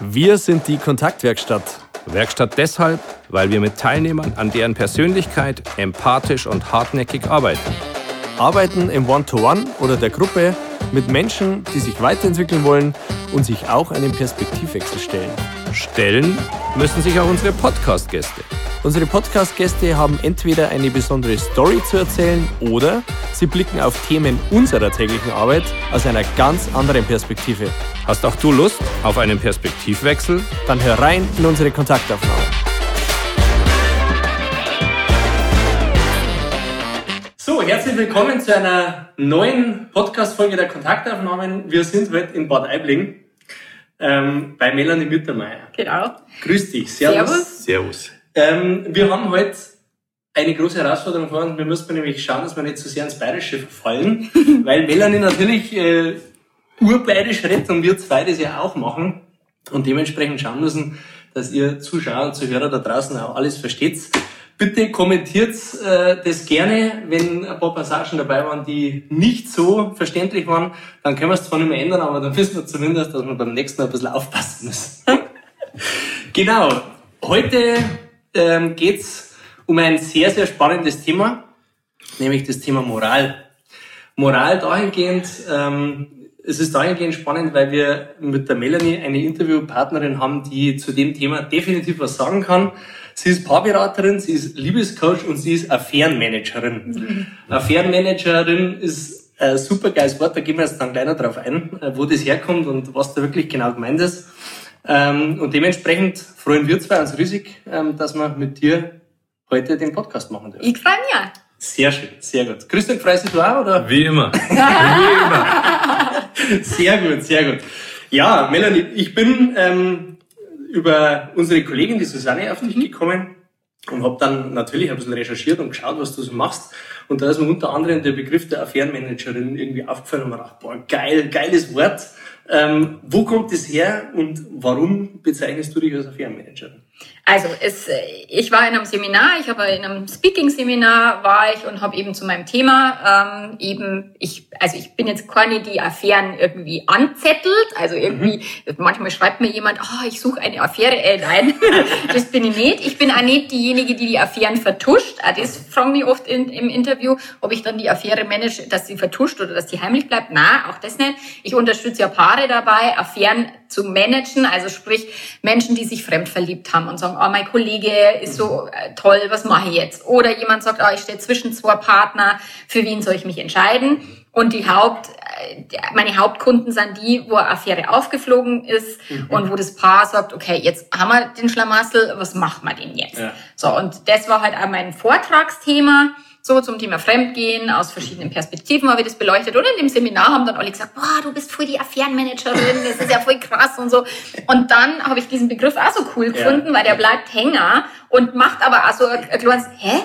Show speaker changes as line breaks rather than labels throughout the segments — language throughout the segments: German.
Wir sind die Kontaktwerkstatt.
Werkstatt deshalb, weil wir mit Teilnehmern an deren Persönlichkeit empathisch und hartnäckig arbeiten.
Arbeiten im One-to-One oder der Gruppe mit Menschen, die sich weiterentwickeln wollen und sich auch einem Perspektivwechsel stellen.
Stellen müssen sich auch unsere Podcast-Gäste.
Unsere Podcast-Gäste haben entweder eine besondere Story zu erzählen oder sie blicken auf Themen unserer täglichen Arbeit aus einer ganz anderen Perspektive.
Hast auch du Lust auf einen Perspektivwechsel?
Dann hör rein in unsere Kontaktaufnahme. So, herzlich willkommen zu einer neuen Podcast-Folge der Kontaktaufnahmen. Wir sind heute in Bad Aibling ähm, bei Melanie Mittermeier.
Genau.
Grüß dich. Servus.
Servus.
Servus.
Ähm, wir haben heute eine große Herausforderung vor uns. Wir müssen nämlich schauen, dass wir nicht zu so sehr ins Bayerische verfallen, weil Melanie natürlich äh, urbayerisch redet und wir zwei das ja auch machen und dementsprechend schauen müssen, dass ihr Zuschauer und Zuhörer da draußen auch alles versteht. Bitte kommentiert äh, das gerne, wenn ein paar Passagen dabei waren, die nicht so verständlich waren. Dann können wir es zwar nicht mehr ändern, aber dann wissen wir zumindest, dass wir beim nächsten Mal ein bisschen aufpassen müssen. genau. Heute ähm, geht es um ein sehr, sehr spannendes Thema, nämlich das Thema Moral. Moral dahingehend, ähm, es ist dahingehend spannend, weil wir mit der Melanie eine Interviewpartnerin haben, die zu dem Thema definitiv was sagen kann. Sie ist Paarberaterin, sie ist Liebescoach und sie ist Affärenmanagerin. Mhm. Affärenmanagerin ist ein super geiles Wort, da gehen wir jetzt dann gleich noch drauf ein, wo das herkommt und was da wirklich genau gemeint ist. Ähm, und dementsprechend freuen wir zwei uns riesig, ähm, dass wir mit dir heute den Podcast machen dürfen.
Ich freue mich auch.
Sehr schön, sehr gut. Christian, freust du auch, oder?
Wie immer. Wie
immer. Sehr gut, sehr gut. Ja, Melanie, ich bin ähm, über unsere Kollegin, die Susanne, auf dich mhm. gekommen und habe dann natürlich ein bisschen recherchiert und geschaut, was du so machst. Und da ist mir unter anderem der Begriff der Affärenmanagerin irgendwie aufgefallen und mir gedacht, boah, geil, geiles Wort. Ähm, wo kommt es her und warum bezeichnest du dich als Affärenmanagerin?
Also es, äh, ich war in einem Seminar, ich habe in einem Speaking-Seminar war ich und habe eben zu meinem Thema ähm, eben, ich, also ich bin jetzt keine, die Affären irgendwie anzettelt, also irgendwie, mhm. manchmal schreibt mir jemand, oh, ich suche eine Affäre, äh, nein, das bin ich nicht. Ich bin auch nicht diejenige, die die Affären vertuscht, auch das fragen mich oft in, im Interview, ob ich dann die Affäre manage, dass sie vertuscht oder dass die heimlich bleibt. Na, auch das nicht. Ich unterstütze ja Paare dabei, Affären zu managen, also sprich Menschen, die sich fremd verliebt haben und sagen, oh, mein Kollege ist so äh, toll, was mache ich jetzt? Oder jemand sagt, oh, ich stehe zwischen zwei Partner, für wen soll ich mich entscheiden? Und die Haupt, äh, meine Hauptkunden sind die, wo eine Affäre aufgeflogen ist mhm. und wo das Paar sagt, okay, jetzt haben wir den Schlamassel, was machen wir denn jetzt? Ja. So, und das war halt auch mein Vortragsthema so zum Thema Fremdgehen aus verschiedenen Perspektiven habe ich das beleuchtet. Und in dem Seminar haben dann alle gesagt, boah, du bist voll die Affärenmanagerin, das ist ja voll krass und so. Und dann habe ich diesen Begriff auch so cool gefunden, ja. weil der bleibt Hänger und macht aber auch so ein kleines, hä?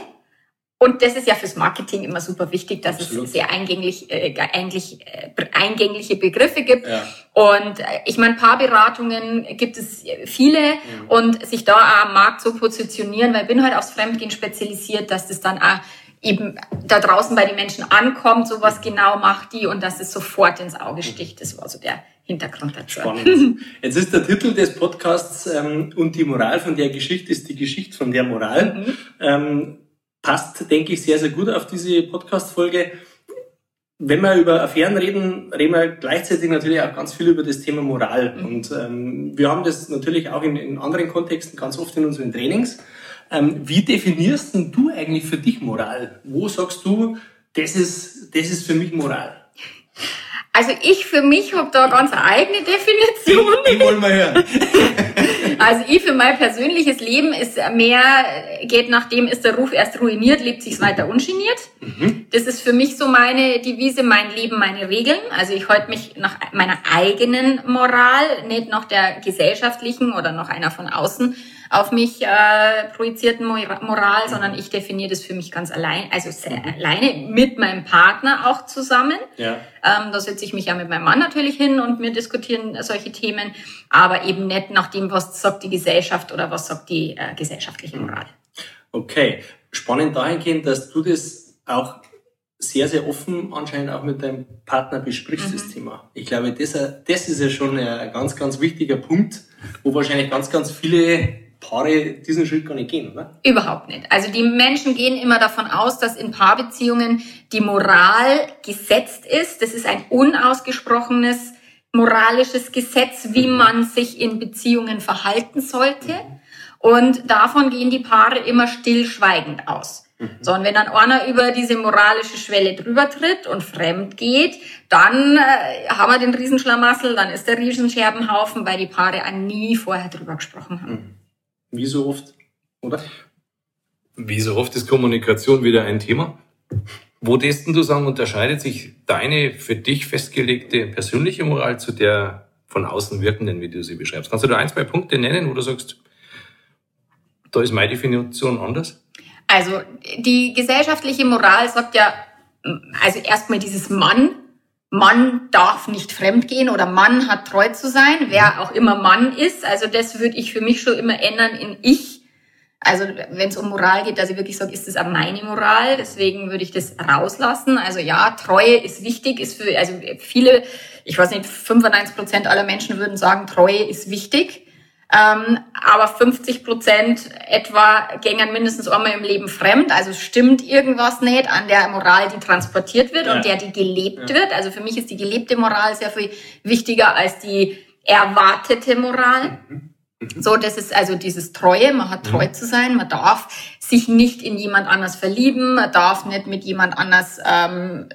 Und das ist ja fürs Marketing immer super wichtig, dass Absolut. es sehr eingänglich, äh, eigentlich äh, eingängliche Begriffe gibt. Ja. Und äh, ich meine, Paarberatungen gibt es viele mhm. und sich da auch am Markt so positionieren, weil ich bin halt aufs Fremdgehen spezialisiert, dass das dann auch eben da draußen bei den Menschen ankommt, so was genau macht die und dass es sofort ins Auge sticht. Das war so der Hintergrund dazu.
Spannend. Jetzt ist der Titel des Podcasts ähm, und die Moral von der Geschichte ist die Geschichte von der Moral. Mhm. Ähm, passt, denke ich, sehr, sehr gut auf diese Podcast-Folge. Wenn wir über Affären reden, reden wir gleichzeitig natürlich auch ganz viel über das Thema Moral. Mhm. Und ähm, wir haben das natürlich auch in, in anderen Kontexten ganz oft in unseren Trainings. Ähm, wie definierst denn du eigentlich für dich Moral? Wo sagst du, das ist, das ist für mich Moral?
Also ich für mich habe da ganz eine eigene Definition.
Die, die wollen wir hören.
also ich für mein persönliches Leben ist mehr, geht nachdem ist der Ruf erst ruiniert, lebt sich's weiter ungeniert. Mhm. Das ist für mich so meine Devise, mein Leben, meine Regeln. Also ich halte mich nach meiner eigenen Moral, nicht nach der gesellschaftlichen oder nach einer von außen auf mich äh, projizierten Moral, sondern ich definiere das für mich ganz allein, also sehr mhm. alleine mit meinem Partner auch zusammen. Ja. Ähm, da setze ich mich ja mit meinem Mann natürlich hin und wir diskutieren solche Themen, aber eben nicht nach dem, was sagt die Gesellschaft oder was sagt die äh, gesellschaftliche mhm. Moral.
Okay, spannend dahingehend, dass du das auch sehr, sehr offen anscheinend auch mit deinem Partner besprichst, mhm. das Thema. Ich glaube, das, das ist ja schon ein ganz, ganz wichtiger Punkt, wo wahrscheinlich ganz, ganz viele Paare diesen Schritt gar nicht gehen, oder?
Überhaupt nicht. Also die Menschen gehen immer davon aus, dass in Paarbeziehungen die Moral gesetzt ist. Das ist ein unausgesprochenes moralisches Gesetz, wie mhm. man sich in Beziehungen verhalten sollte. Und davon gehen die Paare immer stillschweigend aus. Mhm. So, und wenn dann einer über diese moralische Schwelle drüber tritt und fremd geht, dann äh, haben wir den Riesenschlamassel, dann ist der Riesenscherbenhaufen, weil die Paare nie vorher drüber gesprochen haben.
Wie so oft, oder?
Wie so oft ist Kommunikation wieder ein Thema. Wo desten du sagen, unterscheidet sich deine für dich festgelegte persönliche Moral zu der von außen wirkenden, wie du sie beschreibst? Kannst du da ein, zwei Punkte nennen, wo du sagst, da ist meine Definition anders?
Also die gesellschaftliche Moral sagt ja, also erstmal dieses Mann, Mann darf nicht fremdgehen oder Mann hat treu zu sein, wer auch immer Mann ist. Also das würde ich für mich schon immer ändern in ich. Also wenn es um Moral geht, dass ich wirklich sage, ist das auch meine Moral, deswegen würde ich das rauslassen. Also ja, Treue ist wichtig, ist für, also viele, ich weiß nicht, 95 Prozent aller Menschen würden sagen, Treue ist wichtig. Ähm, aber 50 Prozent etwa gängen mindestens einmal im Leben fremd. Also stimmt irgendwas nicht an der Moral, die transportiert wird ja. und der, die gelebt ja. wird. Also für mich ist die gelebte Moral sehr viel wichtiger als die erwartete Moral. Mhm. Mhm. So, das ist also dieses Treue, man hat treu mhm. zu sein, man darf sich nicht in jemand anders verlieben, man darf nicht mit jemand anders ähm,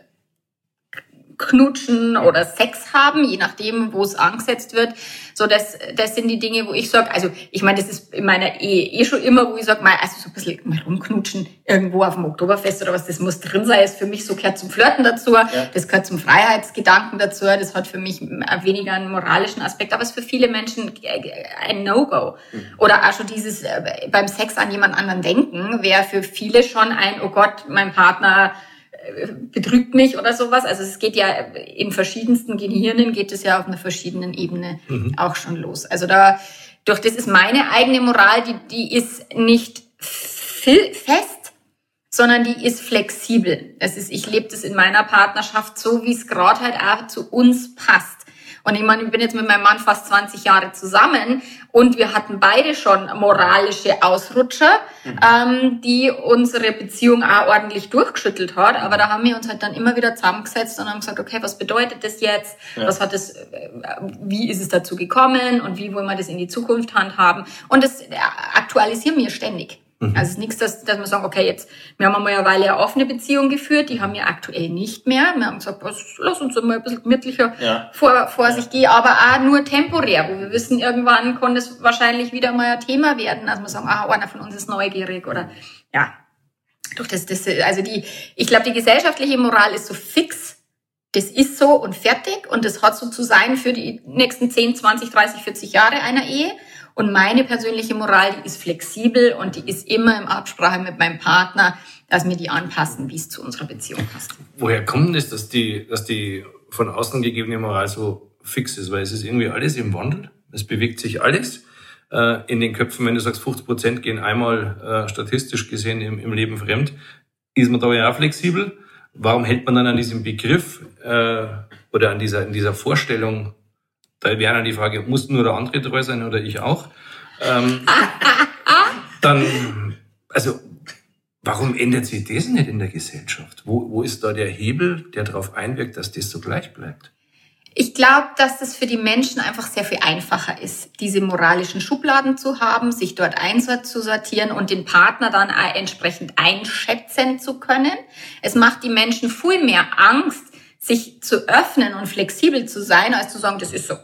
knutschen oder Sex haben, je nachdem, wo es angesetzt wird. So, das, das sind die Dinge, wo ich sage, also ich meine, das ist in meiner Ehe eh schon immer, wo ich sage, also so ein bisschen mal rumknutschen irgendwo auf dem Oktoberfest oder was, das muss drin sein, ist für mich so gehört zum Flirten dazu, ja. das gehört zum Freiheitsgedanken dazu, das hat für mich weniger einen moralischen Aspekt, aber es ist für viele Menschen ein No-Go. Mhm. Oder auch schon dieses äh, beim Sex an jemand anderen denken, wäre für viele schon ein, oh Gott, mein Partner betrügt mich oder sowas. Also es geht ja in verschiedensten Gehirnen geht es ja auf einer verschiedenen Ebene mhm. auch schon los. Also da durch das ist meine eigene Moral, die die ist nicht fest, sondern die ist flexibel. Das ist ich lebe das in meiner Partnerschaft so, wie es gerade halt auch zu uns passt. Und ich meine, ich bin jetzt mit meinem Mann fast 20 Jahre zusammen und wir hatten beide schon moralische Ausrutscher, mhm. ähm, die unsere Beziehung auch ordentlich durchgeschüttelt hat. Aber da haben wir uns halt dann immer wieder zusammengesetzt und haben gesagt, okay, was bedeutet das jetzt? Ja. Was hat das, äh, wie ist es dazu gekommen und wie wollen wir das in die Zukunft handhaben? Und das äh, aktualisieren wir ständig. Mhm. Also nichts, dass, dass wir sagen, okay, jetzt, wir haben einmal eine Weile eine offene Beziehung geführt, die haben wir aktuell nicht mehr. Wir haben gesagt, was, lass uns mal ein bisschen gemütlicher ja. vor, vor sich gehen, aber auch nur temporär, wo wir wissen, irgendwann kann das wahrscheinlich wieder mal ein Thema werden. Also wir sagen, ah, einer von uns ist neugierig oder ja. Doch das, das, also die, ich glaube, die gesellschaftliche Moral ist so fix, das ist so und fertig und das hat so zu sein für die nächsten 10, 20, 30, 40 Jahre einer Ehe. Und meine persönliche Moral, die ist flexibel und die ist immer im Absprache mit meinem Partner, dass wir die anpassen, wie es zu unserer Beziehung passt.
Woher kommt es, dass die, dass die von außen gegebene Moral so fix ist? Weil es ist irgendwie alles im Wandel. Es bewegt sich alles äh, in den Köpfen. Wenn du sagst, 50 Prozent gehen einmal äh, statistisch gesehen im, im Leben fremd, ist man da ja auch flexibel. Warum hält man dann an diesem Begriff äh, oder an dieser, in dieser Vorstellung da wäre dann die Frage, muss nur der andere treu sein oder ich auch? Ähm, dann, also, warum ändert sich das nicht in der Gesellschaft? Wo, wo ist da der Hebel, der darauf einwirkt, dass das so gleich bleibt?
Ich glaube, dass das für die Menschen einfach sehr viel einfacher ist, diese moralischen Schubladen zu haben, sich dort einzusortieren und den Partner dann entsprechend einschätzen zu können. Es macht die Menschen viel mehr Angst, sich zu öffnen und flexibel zu sein, als zu sagen, das ist so.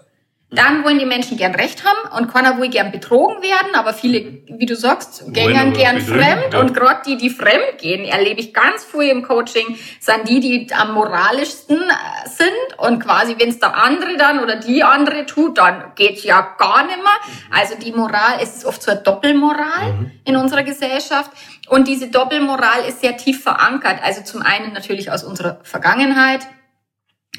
Dann wollen die Menschen gern Recht haben und keiner will gern betrogen werden, aber viele, wie du sagst, gängern gern fremd ja. und gerade die, die fremd gehen, erlebe ich ganz früh im Coaching, sind die, die am moralischsten äh, sind und quasi, wenn es der andere dann oder die andere tut, dann geht's ja gar nicht mehr. Mhm. Also die Moral, ist oft so eine Doppelmoral mhm. in unserer Gesellschaft und diese Doppelmoral ist sehr tief verankert. Also zum einen natürlich aus unserer Vergangenheit,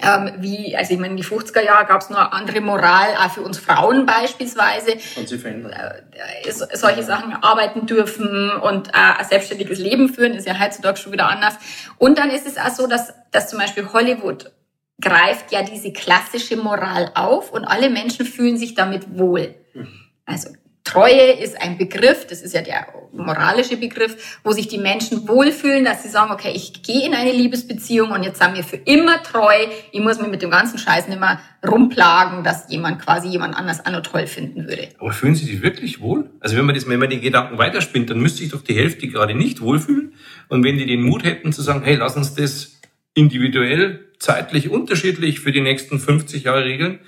ähm, wie, also ich meine, in die 50er Jahre gab es noch andere Moral, auch für uns Frauen beispielsweise.
Und sie verändern.
Äh, solche Sachen arbeiten dürfen und äh, ein selbstständiges Leben führen, ist ja heutzutage schon wieder anders. Und dann ist es auch so, dass, dass zum Beispiel Hollywood greift ja diese klassische Moral auf und alle Menschen fühlen sich damit wohl. Hm. Also Treue ist ein Begriff, das ist ja der moralische Begriff, wo sich die Menschen wohlfühlen, dass sie sagen, okay, ich gehe in eine Liebesbeziehung und jetzt sind wir für immer treu. Ich muss mir mit dem ganzen Scheiß nicht mehr rumplagen, dass jemand quasi jemand anders auch noch toll finden würde.
Aber fühlen Sie sich wirklich wohl? Also wenn man das, wenn man die Gedanken weiterspinnt, dann müsste sich doch die Hälfte gerade nicht wohlfühlen. Und wenn die den Mut hätten zu sagen, hey, lass uns das individuell, zeitlich unterschiedlich für die nächsten 50 Jahre regeln,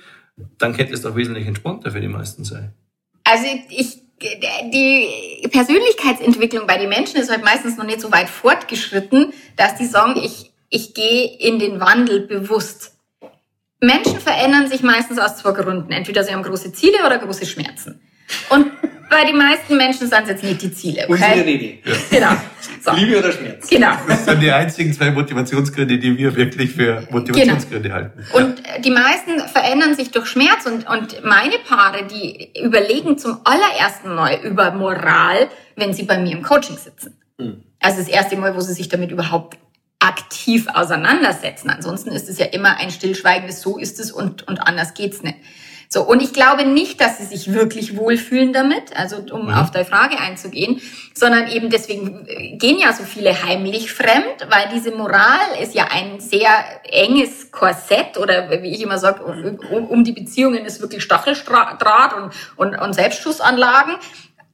dann könnte es doch wesentlich entspannter für die meisten sein.
Also ich, die Persönlichkeitsentwicklung bei den Menschen ist halt meistens noch nicht so weit fortgeschritten, dass die sagen, ich, ich gehe in den Wandel bewusst. Menschen verändern sich meistens aus zwei Gründen. Entweder sie haben große Ziele oder große Schmerzen. Und bei den meisten Menschen sind es jetzt nicht die Ziele. Okay?
Unsere Rede. Ja.
Genau.
So. Liebe oder Schmerz.
Genau.
Das sind die einzigen zwei Motivationsgründe, die wir wirklich für Motivationsgründe genau. halten.
Und die meisten verändern sich durch Schmerz und, und meine Paare, die überlegen zum allerersten Mal über Moral, wenn sie bei mir im Coaching sitzen. Hm. Also das erste Mal, wo sie sich damit überhaupt aktiv auseinandersetzen. Ansonsten ist es ja immer ein stillschweigendes So ist es und, und anders geht's nicht. So, und ich glaube nicht, dass sie sich wirklich wohlfühlen damit, also um mhm. auf deine Frage einzugehen, sondern eben deswegen äh, gehen ja so viele heimlich fremd, weil diese Moral ist ja ein sehr enges Korsett oder wie ich immer sage, um, um die Beziehungen ist wirklich Stacheldraht und, und, und Selbstschussanlagen.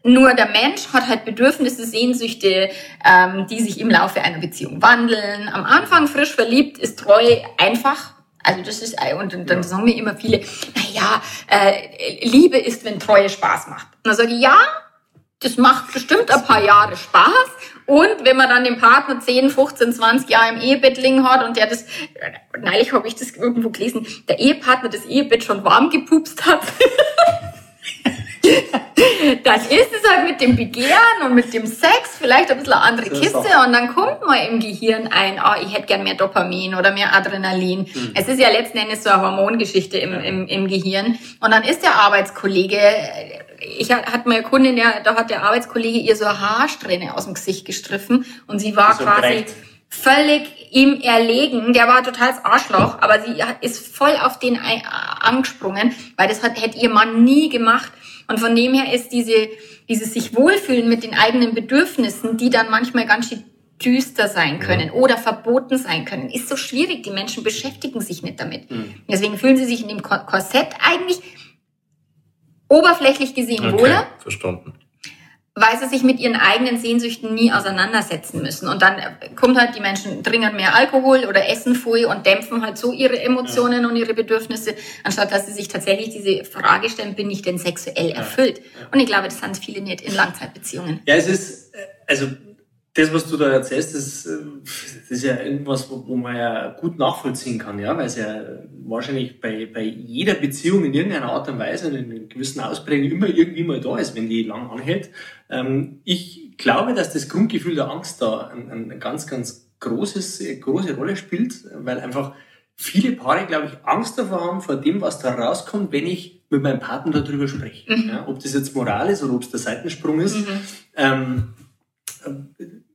Nur der Mensch hat halt Bedürfnisse, Sehnsüchte, ähm, die sich im Laufe einer Beziehung wandeln. Am Anfang frisch verliebt ist treu einfach also das ist, und dann ja. sagen mir immer viele, na ja, äh, Liebe ist, wenn Treue Spaß macht. Und dann sage ich, ja, das macht bestimmt ein paar Jahre Spaß. Und wenn man dann den Partner 10, 15, 20 Jahre im Ehebett liegen hat und der das, neulich habe ich das irgendwo gelesen, der Ehepartner das Ehebett schon warm gepupst hat. dann ist es halt mit dem Begehren und mit dem Sex vielleicht ein bisschen eine andere Kiste und dann kommt mal im Gehirn ein, oh, ich hätte gern mehr Dopamin oder mehr Adrenalin. Mhm. Es ist ja letzten Endes so eine Hormongeschichte im, im, im Gehirn. Und dann ist der Arbeitskollege, ich hatte mal eine Kundin, der, da hat der Arbeitskollege ihr so Haarsträhne aus dem Gesicht gestriffen und sie war so quasi... Direkt völlig ihm erlegen. Der war total Arschloch, aber sie ist voll auf den angesprungen, weil das hat, hätte ihr Mann nie gemacht. Und von dem her ist diese, dieses sich wohlfühlen mit den eigenen Bedürfnissen, die dann manchmal ganz schön düster sein können ja. oder verboten sein können, ist so schwierig. Die Menschen beschäftigen sich nicht damit. Mhm. Deswegen fühlen sie sich in dem Korsett eigentlich oberflächlich gesehen okay, wohler.
Verstanden
weil sie sich mit ihren eigenen Sehnsüchten nie auseinandersetzen müssen. Und dann kommt halt, die Menschen trinken mehr Alkohol oder essen viel und dämpfen halt so ihre Emotionen und ihre Bedürfnisse, anstatt dass sie sich tatsächlich diese Frage stellen, bin ich denn sexuell erfüllt? Und ich glaube, das sind viele nicht in Langzeitbeziehungen.
Ja, es ist, also das, was du da erzählst, das, das ist ja irgendwas, wo, wo, man ja gut nachvollziehen kann, ja, weil es ja wahrscheinlich bei, bei jeder Beziehung in irgendeiner Art und Weise in einer gewissen Ausprägung immer irgendwie mal da ist, wenn die lang anhält. Ähm, ich glaube, dass das Grundgefühl der Angst da ein, ein ganz, ganz großes, große Rolle spielt, weil einfach viele Paare, glaube ich, Angst davor haben, vor dem, was da rauskommt, wenn ich mit meinem Partner darüber spreche. Mhm. Ja, ob das jetzt Moral ist oder ob es der Seitensprung ist. Mhm. Ähm,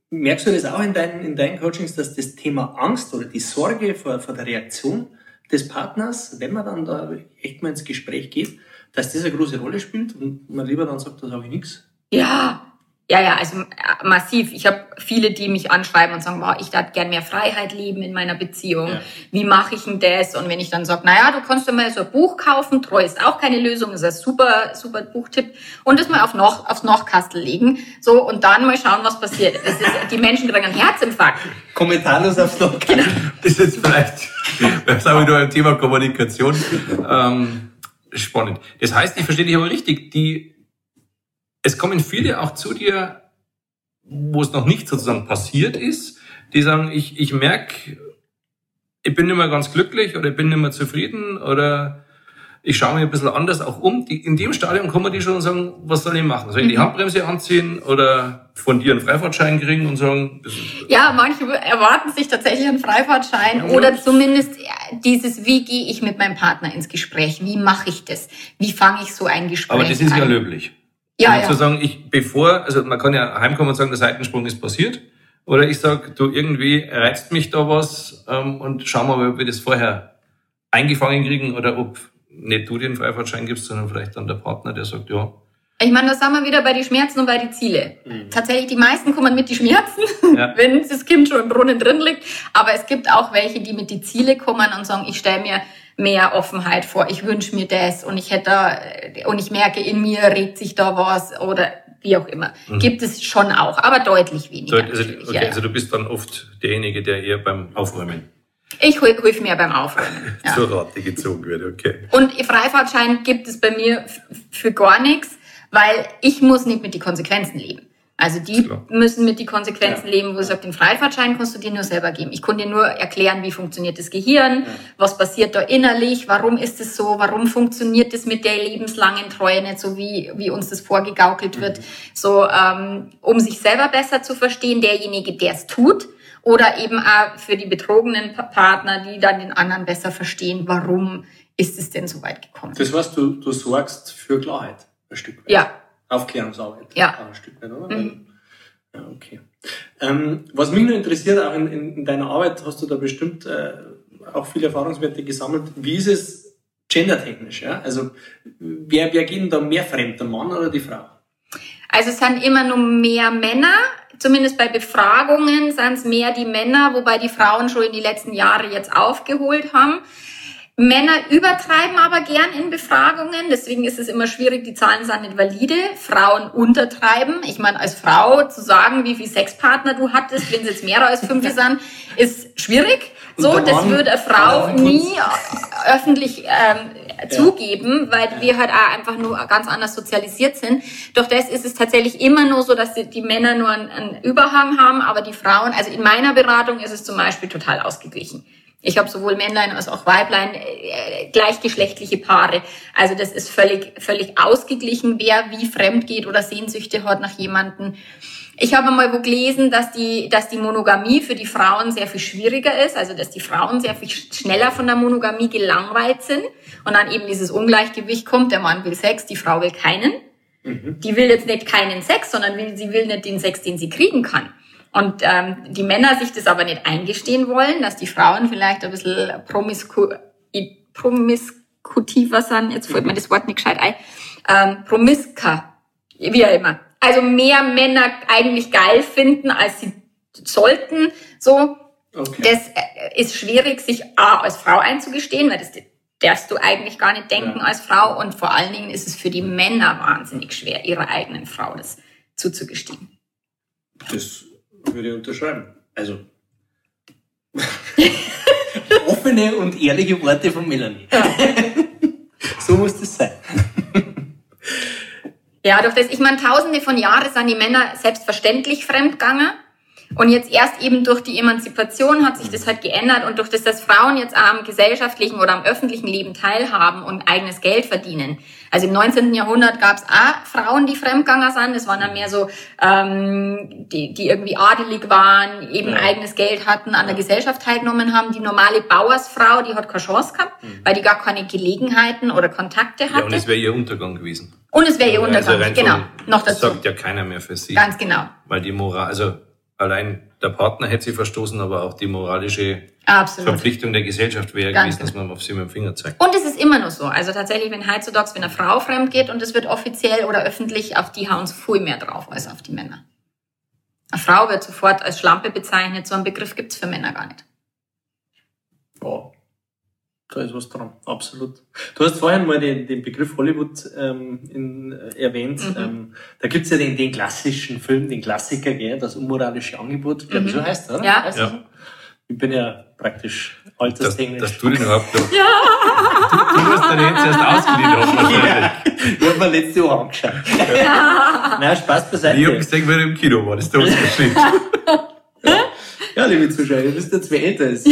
Merkst du das auch in deinen, in deinen Coachings, dass das Thema Angst oder die Sorge vor, vor der Reaktion des Partners, wenn man dann da echt mal ins Gespräch geht, dass das eine große Rolle spielt und man lieber dann sagt, da sage ich nichts?
Ja, ja, ja, also äh, massiv. Ich habe viele, die mich anschreiben und sagen, wow, ich darf gern mehr Freiheit leben in meiner Beziehung. Ja. Wie mache ich denn das? Und wenn ich dann sage, naja, du kannst dir mal so ein Buch kaufen, treu ist auch keine Lösung, ist ein super, super Buchtipp. Und das mal auf noch, aufs Nachkastel legen. So, und dann mal schauen, was passiert. Ist, die Menschen kriegen einen Herzinfarkt.
Kommentarlos aufs Nachkastel. Genau.
Das ist vielleicht, das haben wir nur beim Thema Kommunikation. Ähm, spannend. Das heißt, ich verstehe dich aber richtig, die es kommen viele auch zu dir, wo es noch nicht sozusagen passiert ist, die sagen, ich, ich merke, ich bin nicht mehr ganz glücklich oder ich bin nicht mehr zufrieden oder ich schaue mir ein bisschen anders auch um. Die, in dem Stadium man die schon sagen, was soll ich machen? Soll ich die Handbremse anziehen oder von dir einen Freifahrtschein kriegen und sagen,
Ja, manche erwarten sich tatsächlich einen Freifahrtschein oder zumindest dieses, wie gehe ich mit meinem Partner ins Gespräch? Wie mache ich das? Wie fange ich so ein Gespräch
aber das ist
an?
ja löblich.
Ja,
Und
ja.
Zu sagen, ich, bevor, also man kann ja heimkommen und sagen, der Seitensprung ist passiert. Oder ich sag, du, irgendwie reizt mich da was ähm, und schauen wir mal, ob wir das vorher eingefangen kriegen oder ob nicht du den Freifahrtschein gibst, sondern vielleicht dann der Partner, der sagt, ja,
Ich meine, da sind wir wieder bei den Schmerzen und bei den Ziele. Tatsächlich, die meisten kommen mit die Schmerzen,
Ja.
wenn das Kind schon im Brunnen drin liegt. Aber es gibt auch welche, die mit die Ziele kommen und sagen, ich stelle mir mehr Offenheit vor, ich wünsche mir das und ich hätte da, und ich merke, in mir regt sich da was oder wie auch immer. Gibt es schon auch, aber deutlich
Mhm.
weniger.
also, okay,
ja,
also du bist dann oft derjenige, der eher beim Aufräumen
Ich hilf mir beim Aufräumen. Ja.
zur Rate gezogen wird, okay.
Und Freifahrtschein gibt es bei mir für gar nichts, weil ich muss nicht mit den Konsequenzen leben. Also die
Klar.
müssen mit den Konsequenzen leben, wo ich sage, den Freifahrtschein kannst du dir nur selber geben. Ich kann dir nur erklären, wie funktioniert das Gehirn, was passiert da innerlich, warum ist es so, warum funktioniert das mit der lebenslangen Treue nicht so, wie, wie uns das vorgegaukelt wird. So, ähm, um sich selber besser zu verstehen, derjenige, der es tut, oder eben auch für die betrogenen Pa- Partner, die dann den anderen besser verstehen, warum ist es denn so weit gekommen.
Das heißt, du, du sorgst für Klarheit, ein Stück weit.
Ja,
Aufklärungsarbeit.
Ja.
Ein Stück weit, oder?
Mhm.
Ja, okay. Ähm, was mich nur interessiert, auch in, in, in deiner Arbeit hast du da bestimmt äh, auch viele Erfahrungswerte gesammelt. Wie ist es gendertechnisch? Ja? Also, wer, wer geht denn da mehr fremd, der Mann oder die Frau?
also es sind immer nur mehr Männer. Zumindest bei Befragungen sind es mehr die Männer, wobei die Frauen schon in die letzten Jahre jetzt aufgeholt haben. Männer übertreiben aber gern in Befragungen, deswegen ist es immer schwierig, die Zahlen sind nicht valide. Frauen untertreiben. Ich meine, als Frau zu sagen, wie viele Sexpartner du hattest, wenn es jetzt mehr als fünf sind, ist schwierig. So, das würde eine Frau nie äh, öffentlich ähm, zugeben, weil wir halt auch einfach nur ganz anders sozialisiert sind. Doch das ist es tatsächlich immer nur so, dass die, die Männer nur einen, einen Überhang haben, aber die Frauen, also in meiner Beratung ist es zum Beispiel total ausgeglichen. Ich habe sowohl Männlein als auch Weiblein, äh, gleichgeschlechtliche Paare. Also das ist völlig, völlig ausgeglichen, wer wie fremd geht oder Sehnsüchte hat nach jemanden. Ich habe mal wo gelesen, dass die, dass die Monogamie für die Frauen sehr viel schwieriger ist, also dass die Frauen sehr viel schneller von der Monogamie gelangweilt sind und dann eben dieses Ungleichgewicht kommt, der Mann will Sex, die Frau will keinen. Die will jetzt nicht keinen Sex, sondern will, sie will nicht den Sex, den sie kriegen kann. Und ähm, die Männer sich das aber nicht eingestehen wollen, dass die Frauen vielleicht ein bisschen promisku promiskutiver sind, jetzt fällt mir das Wort nicht gescheit ein, ähm, promiska, wie auch immer. Also mehr Männer eigentlich geil finden, als sie sollten, so.
Okay.
Das äh, ist schwierig, sich A, als Frau einzugestehen, weil das darfst du eigentlich gar nicht denken
Ja.
als Frau. Und vor allen Dingen ist es für die Männer wahnsinnig schwer, ihrer eigenen Frau das zuzugestehen.
Das würde ich unterschreiben. Also. Offene und ehrliche Worte von Melanie. so muss das sein.
Ja, durch das, ich meine, tausende von Jahren sind die Männer selbstverständlich fremdgegangen. Und jetzt erst eben durch die Emanzipation hat sich das halt geändert und durch das, dass Frauen jetzt am gesellschaftlichen oder am öffentlichen Leben teilhaben und eigenes Geld verdienen. Also im 19. Jahrhundert gab es auch Frauen, die fremdgegangen sind. Das waren dann mehr so, ähm, die, die irgendwie adelig waren, eben
Ja.
eigenes Geld hatten, an der Gesellschaft teilgenommen haben. Die normale Bauersfrau, die hat keine Chance gehabt, weil die gar keine Gelegenheiten oder Kontakte
Ja,
hatte.
und es wäre ihr Untergang gewesen.
und es wäre ihr
Also
Untergang,
rein
genau. Noch
Das
dazu.
sagt ja keiner mehr für sie.
Ganz genau.
Weil die Moral, also allein der Partner hätte sie verstoßen, aber auch die moralische
Absolut.
Verpflichtung der Gesellschaft wäre
Ganz
gewesen, dass man auf sie mit dem Finger zeigt.
Und es ist immer noch so. Also tatsächlich, wenn heutzutage, wenn eine Frau fremd geht und es wird offiziell oder öffentlich, auf die hauen es viel mehr drauf als auf die Männer. Eine Frau wird sofort als Schlampe bezeichnet. So einen Begriff gibt's für Männer gar nicht.
Ja, da ist was dran, absolut. Du hast vorhin mal den, den Begriff Hollywood ähm, in, äh, erwähnt.
Mhm.
Ähm, da gibt's ja den, den klassischen Film, den Klassiker, gell, das unmoralische Angebot, glaube ich,
Mhm.
so heißt er, oder?
Ja.
Heißt
Ja.
Ich bin ja praktisch
Dass,
alterstechnisch.
dass du den überhaupt noch. Ja. Du, du musst den jetzt erst ausgeliehen haben. wahrscheinlich.
ich habe mir letzte Woche angeschaut. Na, Spaß beiseite.
Ich habe gesehen, wer im Kino war. Das ist der Unterschied.
Ja, liebe Zuschauer, ihr wisst jetzt, wer älter ist.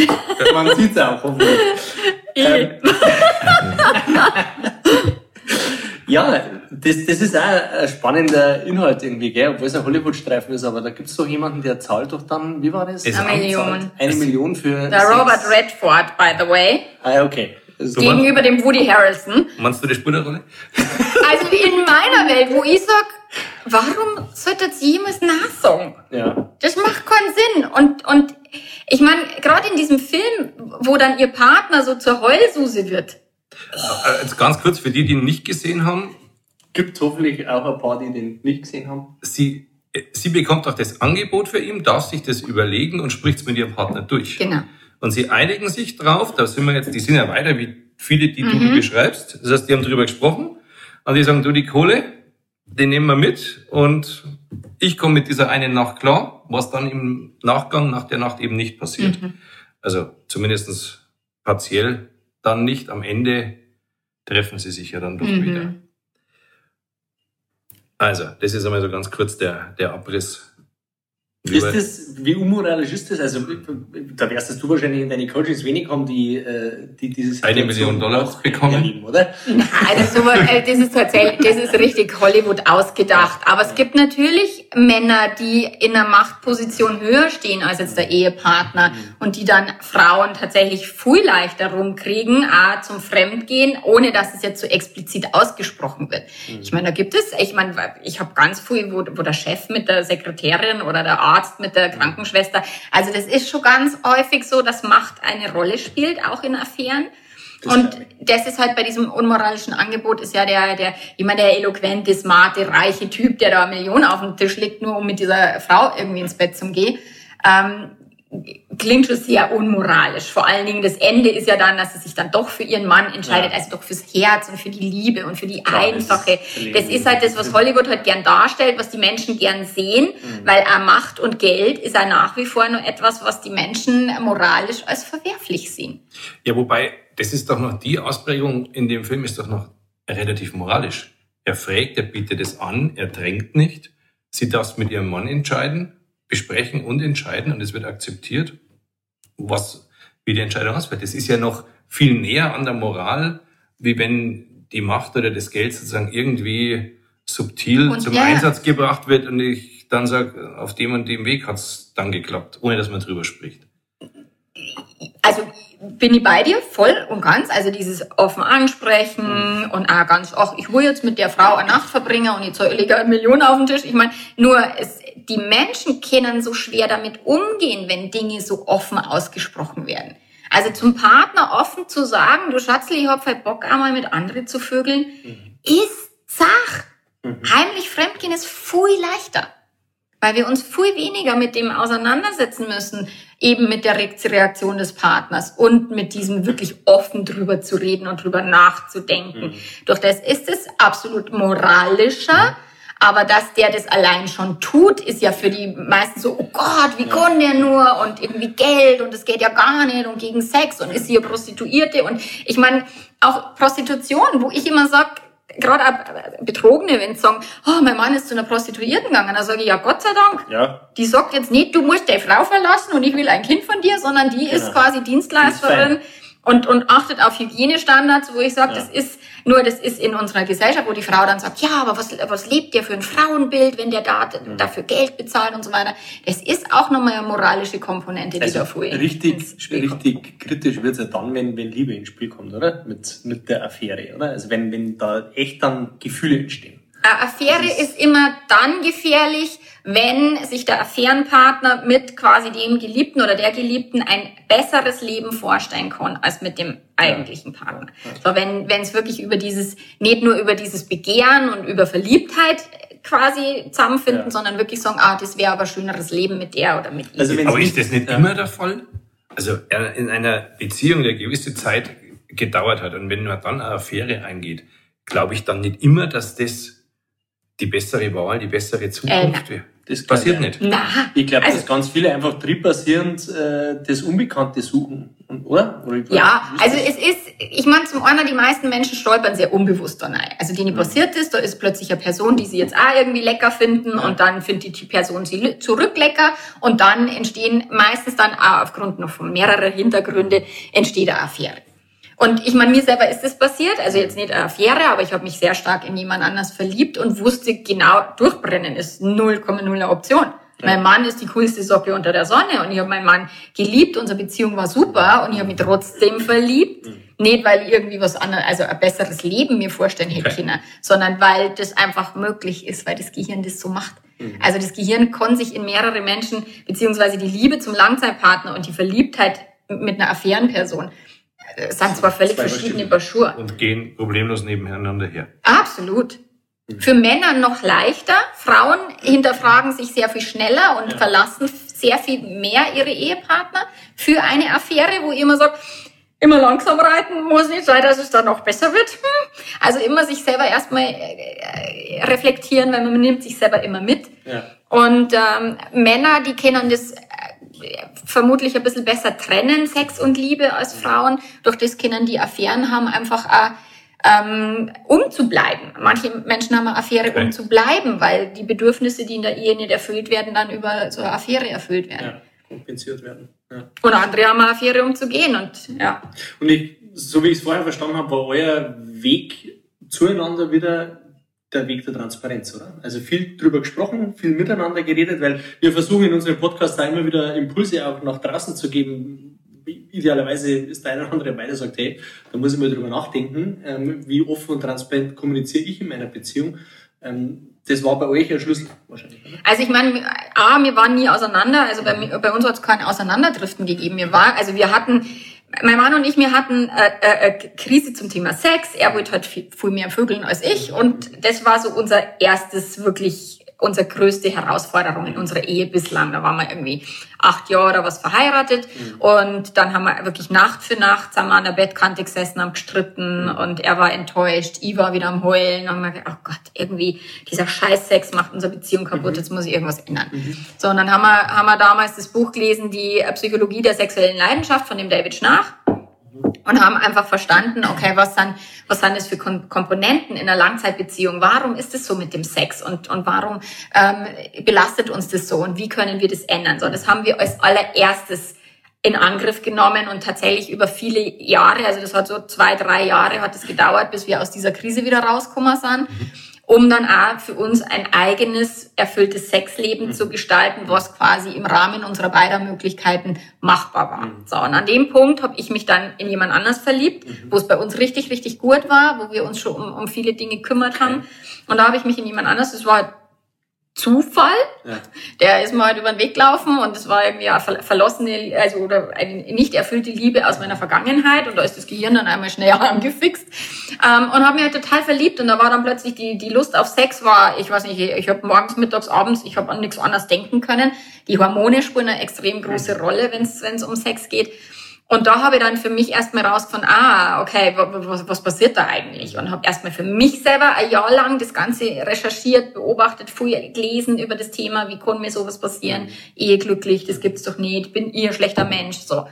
Man sieht's auch, hoffentlich. Ähm, Ja, das, das ist auch ein spannender Inhalt irgendwie, gell? obwohl es ein Hollywood-Streifen ist, aber da gibt's doch jemanden, der zahlt doch dann, wie war das?
Es
Eine Million.
Eine Million für...
Der. Robert Redford, by the way,
Ah, okay. Also,
gegenüber dem Woody Harrelson.
Meinst du die Spullerrolle?
Also in meiner Welt, wo ich sag, warum sollte sie jemals nachsagen?
ja.
Das macht keinen Sinn. Und, und ich meine, gerade in diesem Film, wo dann ihr Partner so zur Heulsuse wird.
Äh, Jetzt ganz kurz für die, die ihn nicht gesehen haben.
Gibt hoffentlich auch ein paar, die den nicht gesehen haben.
Sie, äh, sie bekommt auch das Angebot für ihn, darf sich das überlegen und spricht es mit ihrem Partner durch.
Genau.
Und sie einigen sich drauf, da sind wir jetzt, die sind ja weiter wie viele, die du
Mhm.
beschreibst. Das heißt, die haben drüber gesprochen und die sagen, du, die Kohle, den nehmen wir mit und ich komme mit dieser einen Nacht klar, was dann im Nachgang nach der Nacht eben nicht passiert.
Mhm.
Also zumindestens partiell dann nicht. Am Ende treffen sie sich ja dann doch
Mhm.
wieder. Also, das ist einmal so ganz kurz der, der Abriss.
Ist
Über-
das, wie unmoralisch ist das? Also, da wirst du wahrscheinlich in deine Coaches wenig haben, die, äh, die dieses
Eine Million Dollar bekommen?
erleben, oder?
Also so, äh, das ist tatsächlich, das ist richtig Hollywood ausgedacht. Aber es gibt natürlich Männer, die in einer Machtposition höher stehen als jetzt der Ehepartner und die dann Frauen tatsächlich viel leichter rumkriegen, auch zum Fremdgehen, ohne dass es jetzt so explizit ausgesprochen wird. Ich meine, da gibt es, ich meine, ich habe ganz viel, wo, wo der Chef mit der Sekretärin oder der Arzt mit der Krankenschwester, also das ist schon ganz häufig so, dass Macht eine Rolle spielt, auch in Affären. Und das ist halt bei diesem unmoralischen Angebot ist ja der, der, immer der eloquente, smarte, reiche Typ, der da Millionen auf dem Tisch legt, nur um mit dieser Frau irgendwie ins Bett zu gehen. Ähm, klingt schon sehr unmoralisch. Vor allen Dingen das Ende ist ja dann, dass sie sich dann doch für ihren Mann entscheidet,
Ja.
also doch fürs Herz und für die Liebe und für die
das
einfache.
ist
Das ist halt das, was Hollywood halt gern darstellt, was die Menschen gern sehen,
Mhm.
weil auch Macht und Geld ist ja nach wie vor nur etwas, was die Menschen moralisch als verwerflich sehen.
Ja, wobei, das ist doch noch die Ausprägung in dem Film ist doch noch relativ moralisch. Er fragt, er bietet es an, er drängt nicht. Sie darf es mit ihrem Mann entscheiden, besprechen und entscheiden und es wird akzeptiert, was, wie die Entscheidung ausfällt. Das ist ja noch viel näher an der Moral, wie wenn die Macht oder das Geld sozusagen irgendwie subtil
Und
zum
ja.
Einsatz gebracht wird und ich dann sage, auf dem und dem Weg hat's dann geklappt, ohne dass man drüber spricht.
also bin ich bei dir voll und ganz. Also dieses offen ansprechen und auch ganz, ach, ich will jetzt mit der Frau eine Nacht verbringen und jetzt lege eine Million auf den Tisch. Ich meine, nur es, die Menschen können so schwer damit umgehen, wenn Dinge so offen ausgesprochen werden. Also zum Partner offen zu sagen, du Schatzli, ich hab voll Bock einmal mit anderen zu vögeln, ist Sach. Heimlich fremdgehen ist viel leichter weil wir uns viel weniger mit dem auseinandersetzen müssen, eben mit der Re- Reaktion des Partners und mit diesem wirklich offen drüber zu reden und drüber nachzudenken. Durch das ist es absolut moralischer, aber dass der das allein schon tut, ist ja für die meisten so, oh Gott, wie kann der nur und irgendwie Geld und es geht ja gar nicht und gegen Sex und ist hier Prostituierte und ich meine, auch Prostitution, wo ich immer sag, gerade auch Betrogene, wenn sie sagen, oh, mein Mann ist zu einer Prostituierten gegangen, dann sage ich, ja, Gott sei Dank.
Ja.
Die sagt jetzt nicht, du musst deine Frau verlassen und ich will ein Kind von dir, sondern die ist
Genau.
quasi Dienstleisterin und, und achtet auf Hygienestandards, wo ich sage,
Ja.
das ist nur, das ist in unserer Gesellschaft, wo die Frau dann sagt, ja, aber was, was lebt der für ein Frauenbild, wenn der da
Mhm.
dafür Geld bezahlt und so weiter. Das ist auch nochmal eine moralische Komponente, die
Also
da vorhin
richtig, richtig kritisch wird's ja dann, wenn, wenn Liebe ins Spiel kommt, oder? Mit, mit der Affäre, oder? Also wenn, wenn da echt dann Gefühle entstehen.
Eine Affäre ist immer dann gefährlich, wenn sich der Affärenpartner mit quasi dem Geliebten oder der Geliebten ein besseres Leben vorstellen kann als mit dem eigentlichen Partner. So, wenn wenn es wirklich über dieses, nicht nur über dieses Begehren und über Verliebtheit quasi zusammenfinden,
Ja.
sondern wirklich sagen, ah, das wäre aber ein schöneres Leben mit der oder mit ihm.
Also
Aber ist das nicht
Ja.
immer der Fall? Also in einer Beziehung, die eine gewisse Zeit gedauert hat und wenn man dann eine Affäre eingeht, glaube ich dann nicht immer, dass das die bessere Wahl, die bessere Zukunft wäre.
Das
Passiert
ich
nicht.
Na,
Ich glaube,
also-
dass ganz viele einfach triebbasierend äh, das Unbekannte suchen, Und- oder?
Ja, also es ist, ich meine, zum einen, die meisten Menschen stolpern sehr unbewusst da rein. Also
Mhm.
denen passiert ist, da ist plötzlich eine Person, die sie jetzt auch irgendwie lecker finden und dann findet die Person sie zurück lecker und dann entstehen meistens dann auch aufgrund noch von mehrerer Hintergründe entsteht eine Affäre. Und ich meine, mir selber ist das passiert, also jetzt nicht eine Affäre, aber ich habe mich sehr stark in jemand anders verliebt und wusste genau, durchbrennen ist 0,0 eine Option. Ja. Mein Mann ist die coolste Socke unter der Sonne und ich habe meinen Mann geliebt, unsere Beziehung war super und ich habe mich trotzdem verliebt. Mhm. Nicht, weil ich irgendwie was anderes, also ein besseres Leben mir vorstellen hätte okay. können, sondern weil das einfach möglich ist, weil das Gehirn das so macht. Mhm. Also das Gehirn kann sich in mehrere Menschen, beziehungsweise die Liebe zum Langzeitpartner und die Verliebtheit mit einer Affärenperson, äh, sind zwar völlig verschiedene Schuhe.
Und gehen problemlos nebeneinander her.
Absolut. Für Männer noch leichter. Frauen hinterfragen sich sehr viel schneller und ja. verlassen sehr viel mehr ihre Ehepartner für eine Affäre, wo ihr immer sagt, immer langsam reiten muss nicht sein, dass es dann noch besser wird. Hm. Also immer sich selber erstmal äh, reflektieren, weil man nimmt sich selber immer mit. Ja. Und ähm, Männer, die kennen das äh, vermutlich ein bisschen besser trennen, Sex und Liebe als Frauen. Durch das können die Affären haben, einfach auch ähm, um zu bleiben. Manche Menschen haben eine Affäre, okay. um zu bleiben, weil die Bedürfnisse, die in der Ehe nicht erfüllt werden, dann über so eine Affäre erfüllt werden. Ja,
kompensiert werden. Ja.
Und andere haben eine Affäre, um zu gehen. Und, ja.
und ich, so wie ich es vorher verstanden habe, war euer Weg zueinander wieder der Weg der Transparenz, oder? Also viel drüber gesprochen, viel miteinander geredet, weil wir versuchen in unserem Podcast da immer wieder Impulse auch nach draußen zu geben, idealerweise ist der eine oder andere beide sagt, hey, da muss ich mal drüber nachdenken, ähm, wie offen und transparent kommuniziere ich in meiner Beziehung. Ähm, das war bei euch ein Schlüssel wahrscheinlich. Oder?
Also ich meine, A, wir waren nie auseinander, also bei, bei uns hat es kein Auseinanderdriften gegeben. Wir war, also wir hatten, mein Mann und ich, wir hatten äh, äh, äh Krise zum Thema Sex. Er wollte halt viel, viel mehr Vögeln als ich und das war so unser erstes wirklich unsere größte Herausforderung in unserer Ehe bislang. Da waren wir irgendwie acht Jahre oder was verheiratet mhm. und dann haben wir wirklich Nacht für Nacht sind wir an der Bettkante gesessen, haben gestritten mhm. und er war enttäuscht, ich war wieder am Heulen und haben wir gedacht, oh Gott, irgendwie dieser Scheißsex macht unsere Beziehung kaputt, mhm. jetzt muss ich irgendwas ändern. Mhm. So, und dann haben wir, haben wir damals das Buch gelesen, die Psychologie der sexuellen Leidenschaft von dem David Schnarch und haben einfach verstanden, okay, was sind, was sind das für Komponenten in einer Langzeitbeziehung? Warum ist es so mit dem Sex und, und warum ähm, belastet uns das so und wie können wir das ändern? So, das haben wir als allererstes in Angriff genommen und tatsächlich über viele Jahre, also das hat so zwei, drei Jahre hat es gedauert, bis wir aus dieser Krise wieder rausgekommen sind um dann auch für uns ein eigenes, erfülltes Sexleben mhm. zu gestalten, was quasi im Rahmen unserer beider Möglichkeiten machbar war. Mhm. So, und an dem Punkt habe ich mich dann in jemand anders verliebt, mhm. wo es bei uns richtig, richtig gut war, wo wir uns schon um, um viele Dinge gekümmert haben. Und da habe ich mich in jemand anders, das war Zufall. Ja. Der ist mir halt über den Weg gelaufen und es war irgendwie eine verlossene, also oder eine nicht erfüllte Liebe aus meiner Vergangenheit und da ist das Gehirn dann einmal schnell angefixt ähm, und habe mich halt total verliebt und da war dann plötzlich die die Lust auf Sex war, ich weiß nicht, ich habe morgens, mittags, abends, ich habe an nichts anderes denken können. Die Hormone spielen eine extrem große Rolle, wenn es um Sex geht. Und da habe ich dann für mich erstmal rausgefunden, ah, okay, was, was passiert da eigentlich? Und habe erstmal für mich selber ein Jahr lang das Ganze recherchiert, beobachtet, viel gelesen über das Thema, wie kann mir sowas passieren? Ehe glücklich, das gibt's doch nicht, bin ihr schlechter Mensch, so.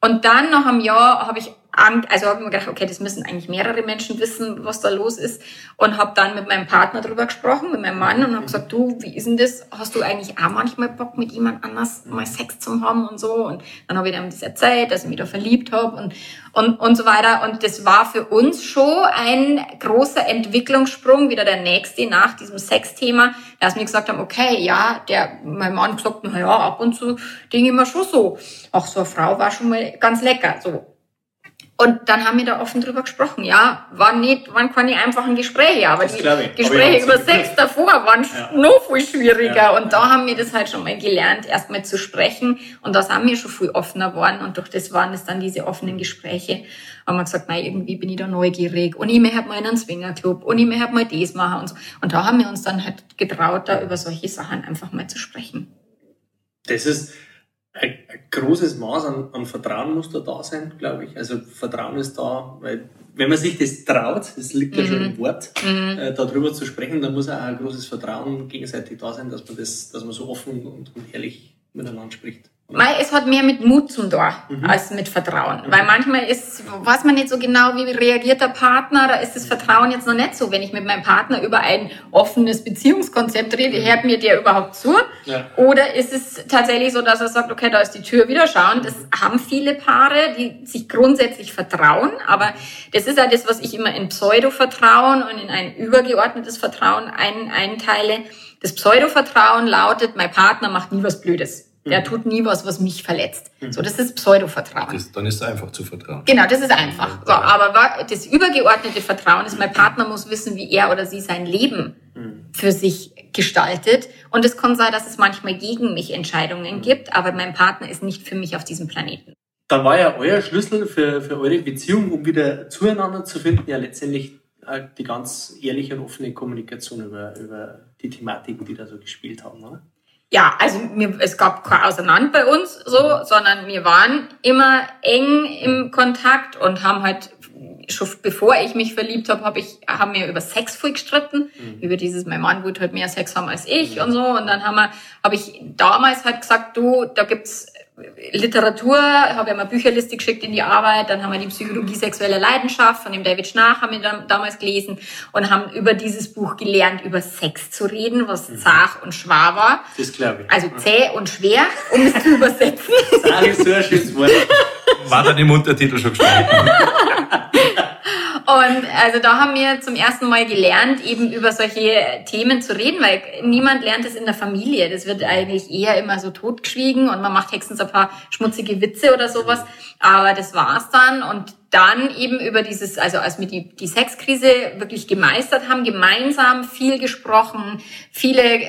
Und dann nach einem Jahr habe ich also habe ich mir gedacht, okay, das müssen eigentlich mehrere Menschen wissen, was da los ist. Und habe dann mit meinem Partner drüber gesprochen, mit meinem Mann, und habe gesagt, du, wie ist denn das? Hast du eigentlich auch manchmal Bock, mit jemand anders mal Sex zu haben und so? Und dann habe ich ihm das erzählt, dass ich mich da verliebt habe und, und, und so weiter. Und das war für uns schon ein großer Entwicklungssprung, wieder der nächste nach diesem Sexthema, dass wir gesagt haben, okay, ja, der, mein Mann gesagt, na ja, ab und zu denke ich mir schon so, ach, so eine Frau war schon mal ganz lecker, so. Und dann haben wir da offen drüber gesprochen. Ja, war nicht, waren keine einfachen Gespräche, aber die Gespräche über Sex davor waren ja. noch viel schwieriger. Ja. Und da haben wir das halt schon mal gelernt, erstmal zu sprechen. Und das haben wir schon viel offener geworden. Und durch das waren es dann diese offenen Gespräche. Haben wir gesagt, nein, irgendwie bin ich da neugierig. Und ich möchte mal in einen Swingerclub. Und ich möchte mal das machen und so. Und da haben wir uns dann halt getraut, da über solche Sachen einfach mal zu sprechen.
Das ist, großes Maß an, an Vertrauen muss da da sein, glaube ich. Also Vertrauen ist da, weil wenn man sich das traut, das liegt ja mhm. schon im Wort, mhm. äh, darüber zu sprechen, dann muss auch ein großes Vertrauen gegenseitig da sein, dass man das, dass man so offen und, und ehrlich miteinander spricht.
Mei, es hat mehr mit Mut zum Tor mhm. als mit Vertrauen. Mhm. Weil manchmal ist, weiß man nicht so genau, wie reagiert der Partner, da ist das Vertrauen jetzt noch nicht so. Wenn ich mit meinem Partner über ein offenes Beziehungskonzept rede, hört mir der überhaupt zu? Ja. Oder ist es tatsächlich so, dass er sagt, okay, da ist die Tür wieder schauen. Das haben viele Paare, die sich grundsätzlich vertrauen, aber das ist ja das, was ich immer in Pseudo-Vertrauen und in ein übergeordnetes Vertrauen ein, einteile. Das Pseudo-Vertrauen lautet, mein Partner macht nie was Blödes. Der mhm. tut nie was, was mich verletzt. Mhm. So, das ist Pseudo-Vertrauen.
Das, dann ist es einfach zu vertrauen.
Genau, das ist einfach. So, aber das übergeordnete Vertrauen ist, mein Partner muss wissen, wie er oder sie sein Leben mhm. für sich gestaltet. Und es kann sein, dass es manchmal gegen mich Entscheidungen gibt, aber mein Partner ist nicht für mich auf diesem Planeten.
Dann war ja euer Schlüssel für, für eure Beziehung, um wieder zueinander zu finden, ja letztendlich äh, die ganz ehrliche und offene Kommunikation über, über die Thematiken, die da so gespielt haben, oder?
Ja, also mir, es gab kein Auseinander bei uns so, sondern wir waren immer eng im Kontakt und haben halt schon bevor ich mich verliebt habe, habe ich haben wir über Sex viel gestritten, mhm. über dieses mein Mann wollte halt mehr Sex haben als ich mhm. und so und dann haben wir habe ich damals halt gesagt, du, da gibt's Literatur, habe ja mal Bücherliste geschickt in die Arbeit, dann haben wir die Psychologie sexueller Leidenschaft von dem David Schnach haben wir dann damals gelesen und haben über dieses Buch gelernt, über Sex zu reden, was mhm. zart und schwer war.
Das glaube ich.
Also zäh und schwer, um es zu übersetzen.
Zart ist so ein schönes Wort.
War dann im Untertitel schon gestanden.
Und also da haben wir zum ersten Mal gelernt, eben über solche Themen zu reden, weil niemand lernt es in der Familie. Das wird eigentlich eher immer so totgeschwiegen und man macht höchstens ein paar schmutzige Witze oder sowas. Aber das war's dann und dann eben über dieses, also als wir die, die Sexkrise wirklich gemeistert haben, gemeinsam viel gesprochen, viele äh,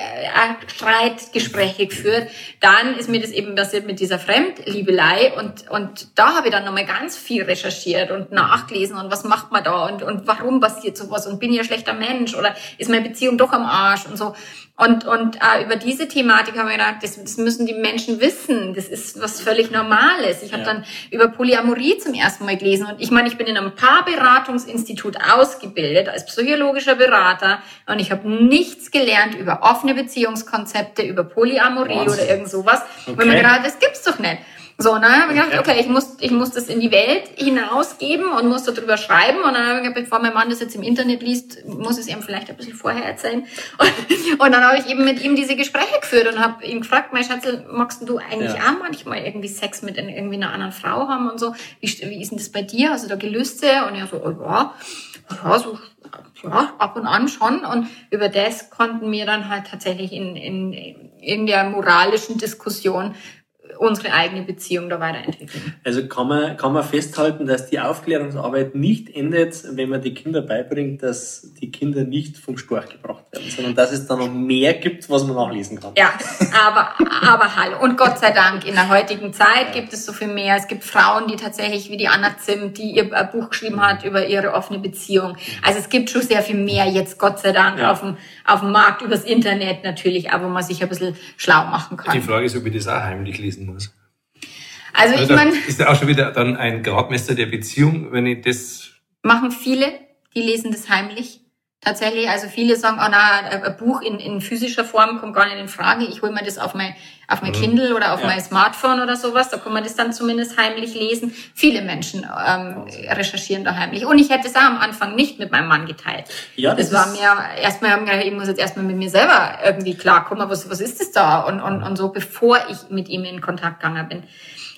Streitgespräche geführt, dann ist mir das eben passiert mit dieser Fremdliebelei und, und da habe ich dann nochmal ganz viel recherchiert und nachgelesen und was macht man da und, und warum passiert sowas und bin ich ein schlechter Mensch oder ist meine Beziehung doch am Arsch und so. Und, und äh, über diese Thematik haben wir gedacht, das, das müssen die Menschen wissen. Das ist was völlig Normales. Ich habe ja. dann über Polyamorie zum ersten Mal gelesen. Und ich meine, ich bin in einem Paarberatungsinstitut ausgebildet als psychologischer Berater und ich habe nichts gelernt über offene Beziehungskonzepte, über Polyamorie Wahnsinn. oder irgend sowas. Okay. Und mir gedacht, das gibt's doch nicht. So, ne, habe ich gedacht, okay, ich muss, ich muss das in die Welt hinausgeben und muss darüber schreiben. Und dann habe ich gedacht, bevor mein Mann das jetzt im Internet liest, muss ich es ihm vielleicht ein bisschen vorher erzählen. Und, und dann habe ich eben mit ihm diese Gespräche geführt und habe ihn gefragt, mein Schatzel, magst du eigentlich ja. auch manchmal irgendwie Sex mit irgendwie einer anderen Frau haben und so? Wie, wie ist denn das bei dir? Hast du da Gelüste? Und er so, oh, ja, ja, so, ja, ab und an schon. Und über das konnten wir dann halt tatsächlich in, in, in der moralischen Diskussion unsere eigene Beziehung da weiterentwickeln.
Also kann man, kann man festhalten, dass die Aufklärungsarbeit nicht endet, wenn man die Kinder beibringt, dass die Kinder nicht vom Storch gebracht werden, sondern dass es da noch mehr gibt, was man nachlesen kann.
Ja, aber, aber hallo. Und Gott sei Dank, in der heutigen Zeit gibt es so viel mehr. Es gibt Frauen, die tatsächlich, wie die Anna Zimt, die ihr Buch geschrieben hat über ihre offene Beziehung. Also es gibt schon sehr viel mehr jetzt, Gott sei Dank, ja. auf, dem, auf dem Markt, übers Internet natürlich, aber wo man sich ein bisschen schlau machen kann.
Die Frage ist, ob ich das auch heimlich lesen muss.
Also, also ich meine.
Ist ja auch schon wieder dann ein Gradmesser der Beziehung, wenn ich das.
Machen viele, die lesen das heimlich. Tatsächlich, also viele sagen, oh na, ein Buch in, in physischer Form kommt gar nicht in Frage. Ich hole mir das auf mein, auf mein mhm. Kindle oder auf ja. mein Smartphone oder sowas. Da kann man das dann zumindest heimlich lesen. Viele Menschen ähm, recherchieren da heimlich. Und ich hätte es auch am Anfang nicht mit meinem Mann geteilt. Ja, das, das war mir erstmal, ich muss jetzt erstmal mit mir selber irgendwie klarkommen, was, was ist das da? Und, und, und so, bevor ich mit ihm in Kontakt gegangen bin.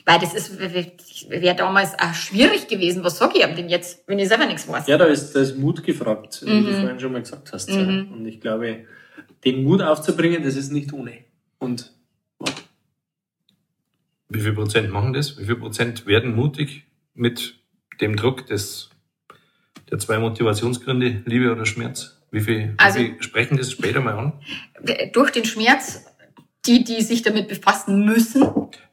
Weil das ist, wäre damals auch schwierig gewesen. Was sage ich ihm denn jetzt, wenn ich selber nichts weiß?
Ja, da ist, da ist Mut gefragt, wie mhm. du vorhin schon mal gesagt hast. Mhm. Und ich glaube, den Mut aufzubringen, das ist nicht ohne. Und ja.
Wie viel Prozent machen das? Wie viel Prozent werden mutig mit dem Druck des, der zwei Motivationsgründe, Liebe oder Schmerz? Wie viel, also, wie viel sprechen das später mal an?
Durch den Schmerz die, die sich damit befassen müssen,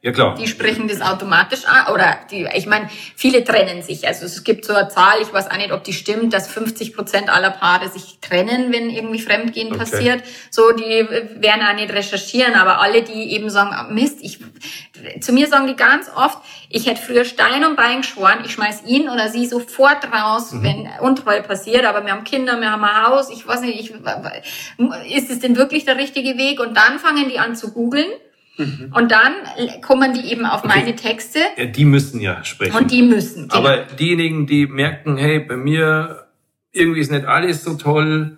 ja, klar.
die sprechen das automatisch an. Oder die, ich meine, viele trennen sich. Also es gibt so eine Zahl, ich weiß auch nicht, ob die stimmt, dass 50 Prozent aller Paare sich trennen, wenn irgendwie Fremdgehen okay. passiert. So, die werden auch nicht recherchieren, aber alle, die eben sagen, ah, Mist, ich, zu mir sagen die ganz oft, ich hätte früher Stein und Bein geschworen, ich schmeiß ihn oder sie sofort raus, mhm. wenn Untreue passiert, aber wir haben Kinder, wir haben ein Haus, ich weiß nicht, ich, ist es denn wirklich der richtige Weg? Und dann fangen die an zu googeln Mhm. Und dann kommen die eben auf okay. meine Texte.
Ja, die müssen ja sprechen.
Und die müssen.
Genau. Aber diejenigen, die merken, hey, bei mir irgendwie ist nicht alles so toll,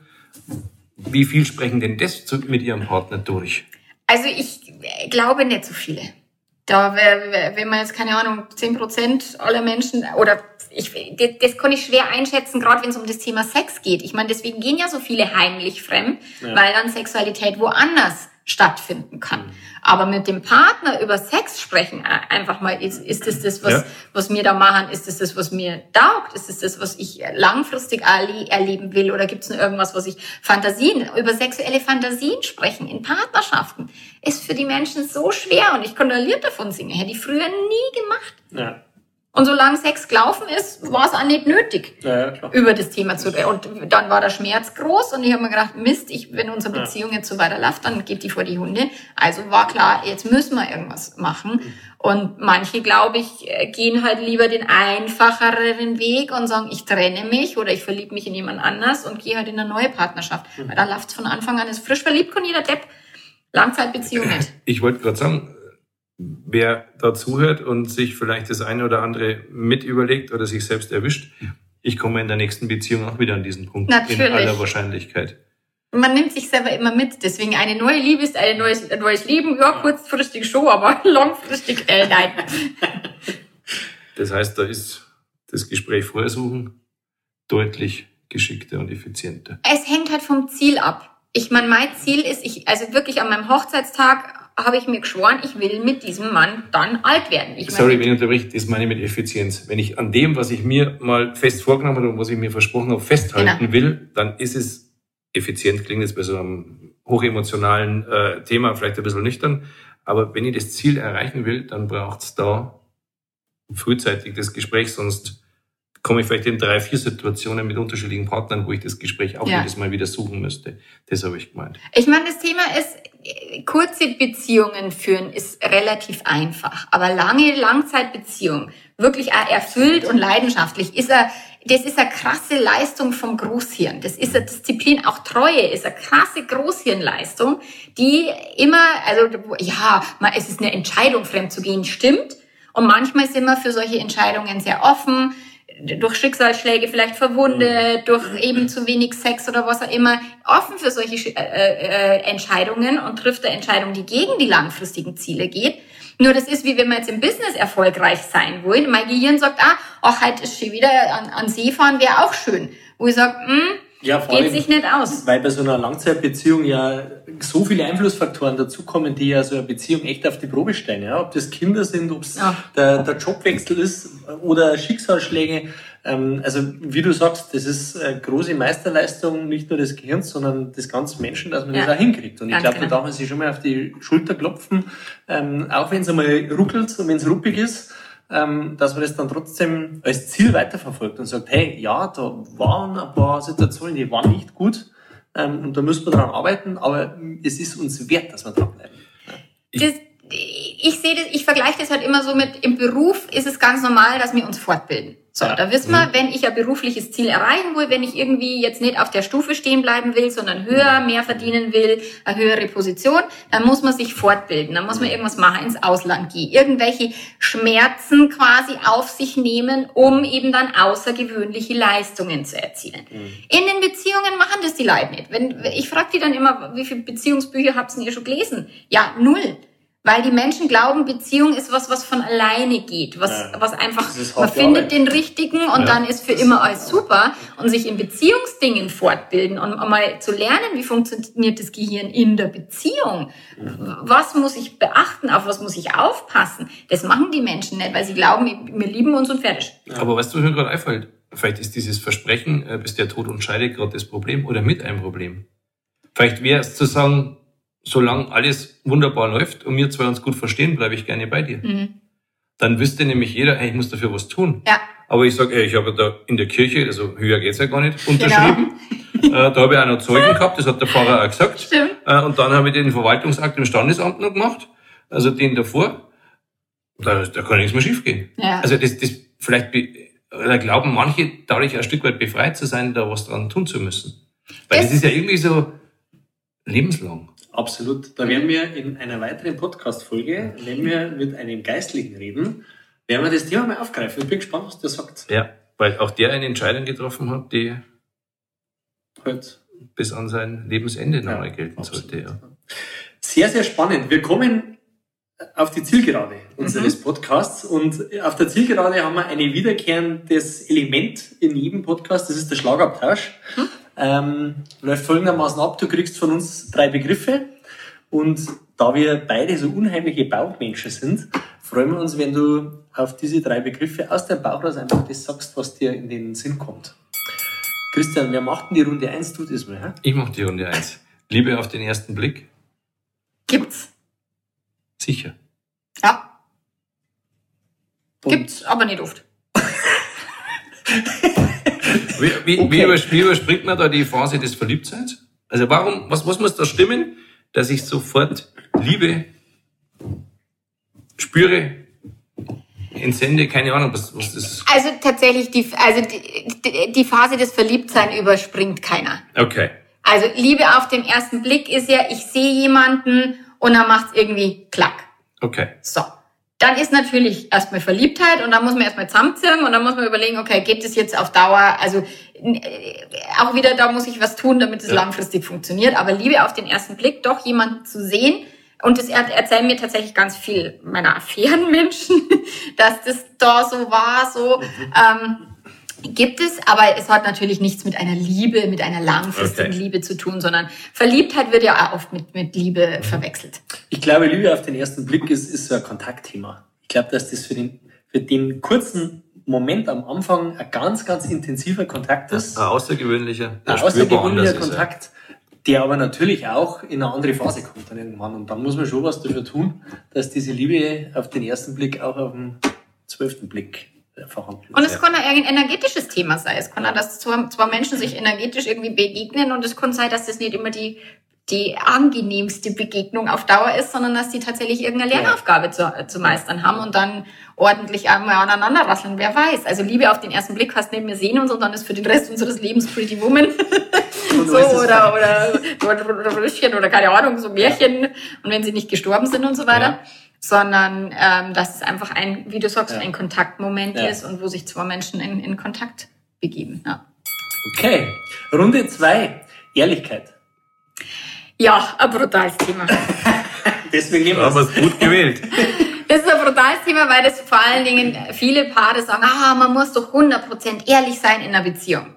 wie viel sprechen denn das mit ihrem Partner durch?
Also ich glaube nicht so viele. Da, wenn man jetzt, keine Ahnung, zehn Prozent aller Menschen oder ich, das kann ich schwer einschätzen, gerade wenn es um das Thema Sex geht. Ich meine, deswegen gehen ja so viele heimlich fremd, ja. weil dann Sexualität woanders stattfinden kann. Mhm. Aber mit dem Partner über Sex sprechen, äh, einfach mal, ist, ist das das, was, ja. was mir da machen, ist das das, was mir taugt, ist das das, was ich langfristig erleben will oder gibt es nur irgendwas, was ich Fantasien, über sexuelle Fantasien sprechen in Partnerschaften, ist für die Menschen so schwer und ich kondoliert davon singen, hätte ich früher nie gemacht. Ja. Und solange Sex gelaufen ist, war es auch nicht nötig, ja, ja, über das Thema zu reden. Und dann war der Schmerz groß und ich habe mir gedacht, Mist, ich, wenn unsere Beziehung jetzt so weiterläuft, dann geht die vor die Hunde. Also war klar, jetzt müssen wir irgendwas machen. Und manche, glaube ich, gehen halt lieber den einfacheren Weg und sagen, ich trenne mich oder ich verliebe mich in jemand anders und gehe halt in eine neue Partnerschaft. Mhm. Weil da läuft von Anfang an, ist frisch verliebt kann jeder Depp. Langzeitbeziehung nicht.
Ich wollte gerade sagen, wer da zuhört und sich vielleicht das eine oder andere mit überlegt oder sich selbst erwischt, ich komme in der nächsten Beziehung auch wieder an diesen Punkt. Natürlich. In aller Wahrscheinlichkeit.
Man nimmt sich selber immer mit. Deswegen eine neue Liebe ist ein neues, ein neues Leben. Ja, kurzfristig schon, aber langfristig äh, nein.
Das heißt, da ist das Gespräch vorher suchen deutlich geschickter und effizienter.
Es hängt halt vom Ziel ab. Ich meine, mein Ziel ist, ich, also wirklich an meinem Hochzeitstag habe ich mir geschworen, ich will mit diesem Mann dann alt werden. Ich
Sorry, wenn ich unterbricht, das meine ich mit Effizienz. Wenn ich an dem, was ich mir mal fest vorgenommen habe und was ich mir versprochen habe, festhalten genau. will, dann ist es effizient, klingt jetzt bei so einem hochemotionalen äh, Thema vielleicht ein bisschen nüchtern. Aber wenn ich das Ziel erreichen will, dann braucht es da frühzeitig das Gespräch, sonst komme ich vielleicht in drei, vier Situationen mit unterschiedlichen Partnern, wo ich das Gespräch auch ja. jedes Mal wieder suchen müsste. Das habe ich gemeint.
Ich meine, das Thema ist, kurze Beziehungen führen ist relativ einfach, aber lange Langzeitbeziehung, wirklich erfüllt und leidenschaftlich, ist er, das ist eine krasse Leistung vom Großhirn. Das ist eine Disziplin, auch Treue ist eine krasse Großhirnleistung, die immer, also ja, es ist eine Entscheidung, fremd zu gehen, stimmt. Und manchmal sind wir für solche Entscheidungen sehr offen durch Schicksalsschläge vielleicht verwundet, mhm. durch eben zu wenig Sex oder was auch immer, offen für solche äh, äh, Entscheidungen und trifft eine Entscheidung, die gegen die langfristigen Ziele geht. Nur das ist wie wenn man jetzt im Business erfolgreich sein will. Mein Gehirn sagt, ah, ach, heute ist schon wieder an, an See fahren, wäre auch schön. Wo ich sage, ja, geht allem, sich nicht aus.
Weil bei so einer Langzeitbeziehung ja so viele Einflussfaktoren dazukommen, die ja so eine Beziehung echt auf die Probe stellen. Ja? Ob das Kinder sind, ob es ja. der, der Jobwechsel ist oder Schicksalsschläge. Ähm, also wie du sagst, das ist eine große Meisterleistung nicht nur des Gehirns, sondern des ganzen Menschen, dass man ja. das auch hinkriegt. Und ich glaube, genau. da darf man sich schon mal auf die Schulter klopfen, ähm, auch wenn es einmal ruckelt und wenn es ruppig ist ähm, dass man das dann trotzdem als Ziel weiterverfolgt und sagt, hey, ja, da waren ein paar Situationen, die waren nicht gut ähm, und da müssen wir dran arbeiten, aber es ist uns wert, dass wir dranbleiben.
Ja. Das, ich sehe das, ich vergleiche das halt immer so mit, im Beruf ist es ganz normal, dass wir uns fortbilden. So, ja. da wissen wir, mhm. wenn ich ein berufliches Ziel erreichen will, wenn ich irgendwie jetzt nicht auf der Stufe stehen bleiben will, sondern höher, mehr verdienen will, eine höhere Position, dann muss man sich fortbilden, dann muss man irgendwas machen, ins Ausland gehen, irgendwelche Schmerzen quasi auf sich nehmen, um eben dann außergewöhnliche Leistungen zu erzielen. Mhm. In den Beziehungen machen das die Leute nicht. Wenn, ich frage die dann immer, wie viele Beziehungsbücher habt ihr schon gelesen? Ja, null. Weil die Menschen glauben, Beziehung ist was, was von alleine geht, was, ja, was einfach, man findet den richtigen und ja, dann ist für immer alles super und sich in Beziehungsdingen fortbilden und mal zu lernen, wie funktioniert das Gehirn in der Beziehung. Mhm. Was muss ich beachten, auf was muss ich aufpassen? Das machen die Menschen nicht, weil sie glauben, wir lieben uns und fertig.
Aber weißt du, was mir gerade einfällt? Vielleicht ist dieses Versprechen, äh, bis der Tod und Scheide gerade das Problem oder mit einem Problem. Vielleicht wäre es zu sagen, solange alles wunderbar läuft und wir zwei uns gut verstehen, bleibe ich gerne bei dir. Mhm. Dann wüsste nämlich jeder, hey, ich muss dafür was tun. Ja. Aber ich sage, hey, ich habe da in der Kirche, also höher geht's ja gar nicht, unterschrieben. Genau. äh, da habe ich auch noch Zeugen gehabt, das hat der Pfarrer auch gesagt. Stimmt. Äh, und dann habe ich den Verwaltungsakt im Standesamt noch gemacht, also den davor. Da, da kann nichts mehr schiefgehen. Ja. Also das, das vielleicht da glauben manche dadurch ein Stück weit befreit zu sein, da was dran tun zu müssen. Weil das, das ist ja irgendwie so, lebenslang.
Absolut. Da werden wir in einer weiteren Podcast-Folge, wenn wir mit einem Geistlichen reden, werden wir das Thema mal aufgreifen. Ich bin gespannt, was der sagt.
Ja, weil auch der eine Entscheidung getroffen hat, die
Halt.
bis an sein Lebensende noch
Ja,
gelten
absolut.
sollte. Ja.
Sehr, sehr spannend. Wir kommen auf die Zielgerade unseres Podcasts und auf der Zielgerade haben wir ein wiederkehrendes Element in jedem Podcast, das ist der Schlagabtausch. Ähm, läuft folgendermaßen ab, du kriegst von uns drei Begriffe und da wir beide so unheimliche Bauchmenschen sind, freuen wir uns, wenn du auf diese drei Begriffe aus deinem Bauch raus einfach das sagst, was dir in den Sinn kommt. Christian, wer macht denn die Runde 1? Du das mal, hä?
Ich mache die Runde eins. Liebe auf den ersten Blick?
Gibt's.
Sicher.
Ja,
Und-
gibt's, aber nicht oft.
Wie, wie,
Okay.
wie, übers- wie überspringt man da die Phase des Verliebtseins? Also warum, was, was muss da stimmen, dass ich sofort Liebe spüre, entsende, keine Ahnung, was, was das ist.
Also tatsächlich, die, also die, die, die Phase des Verliebtsein überspringt keiner.
Okay.
Also Liebe auf den ersten Blick ist ja, ich sehe jemanden und dann macht's irgendwie klack.
Okay.
So. Dann ist natürlich erstmal Verliebtheit und dann muss man erstmal zusammenziehen und dann muss man überlegen, okay, geht es jetzt auf Dauer, also äh, auch wieder, da muss ich was tun, damit es
Ja.
langfristig funktioniert. Aber Liebe auf den ersten Blick, doch jemanden zu sehen, und das er- erzählen mir tatsächlich ganz viel meiner Affärenmenschen, dass das da so war, so. Ähm, Gibt es, aber es hat natürlich nichts mit einer Liebe, mit einer langfristigen
Okay.
Liebe zu tun, sondern Verliebtheit wird ja auch oft mit, mit Liebe verwechselt.
Ich glaube, Liebe auf den ersten Blick ist, ist so ein Kontaktthema. Ich glaube, dass das für den, für den kurzen Moment am Anfang ein ganz, ganz intensiver Kontakt ist.
Ein außergewöhnlicher, der
ein außergewöhnlicher
anders ist, ja.
Kontakt, der aber natürlich auch in eine andere Phase kommt dann irgendwann. Und dann muss man schon was dafür tun, dass diese Liebe auf den ersten Blick auch auf den zwölften Blick.
Und es kann auch ein energetisches Thema sein. Es kann auch, dass zwei, Menschen sich energetisch irgendwie begegnen und es kann sein, dass das nicht immer die, die angenehmste Begegnung auf Dauer ist, sondern dass die tatsächlich irgendeine. Lernaufgabe zu, zu meistern haben und dann ordentlich einmal aneinander rasseln. Wer weiß. Also Liebe auf den ersten Blick heißt nicht, wir sehen uns und dann ist für den Rest unseres Lebens Pretty Woman. So, oder, oder, oder, oder oder keine Ahnung, so Märchen. Und wenn sie nicht gestorben sind und so weiter. Sondern ähm, dass es einfach ein, wie du sagst,
Ja.
ein Kontaktmoment
Ja.
ist und wo sich zwei Menschen in, in Kontakt begeben. Ja.
Okay, Runde zwei Ehrlichkeit.
ja, ein brutales Thema.
Deswegen nehmen wir
Aber
es.
gut gewählt.
Das ist ein brutales Thema, weil das vor allen Dingen viele Paare sagen, ah, man muss doch 100% ehrlich sein in einer Beziehung.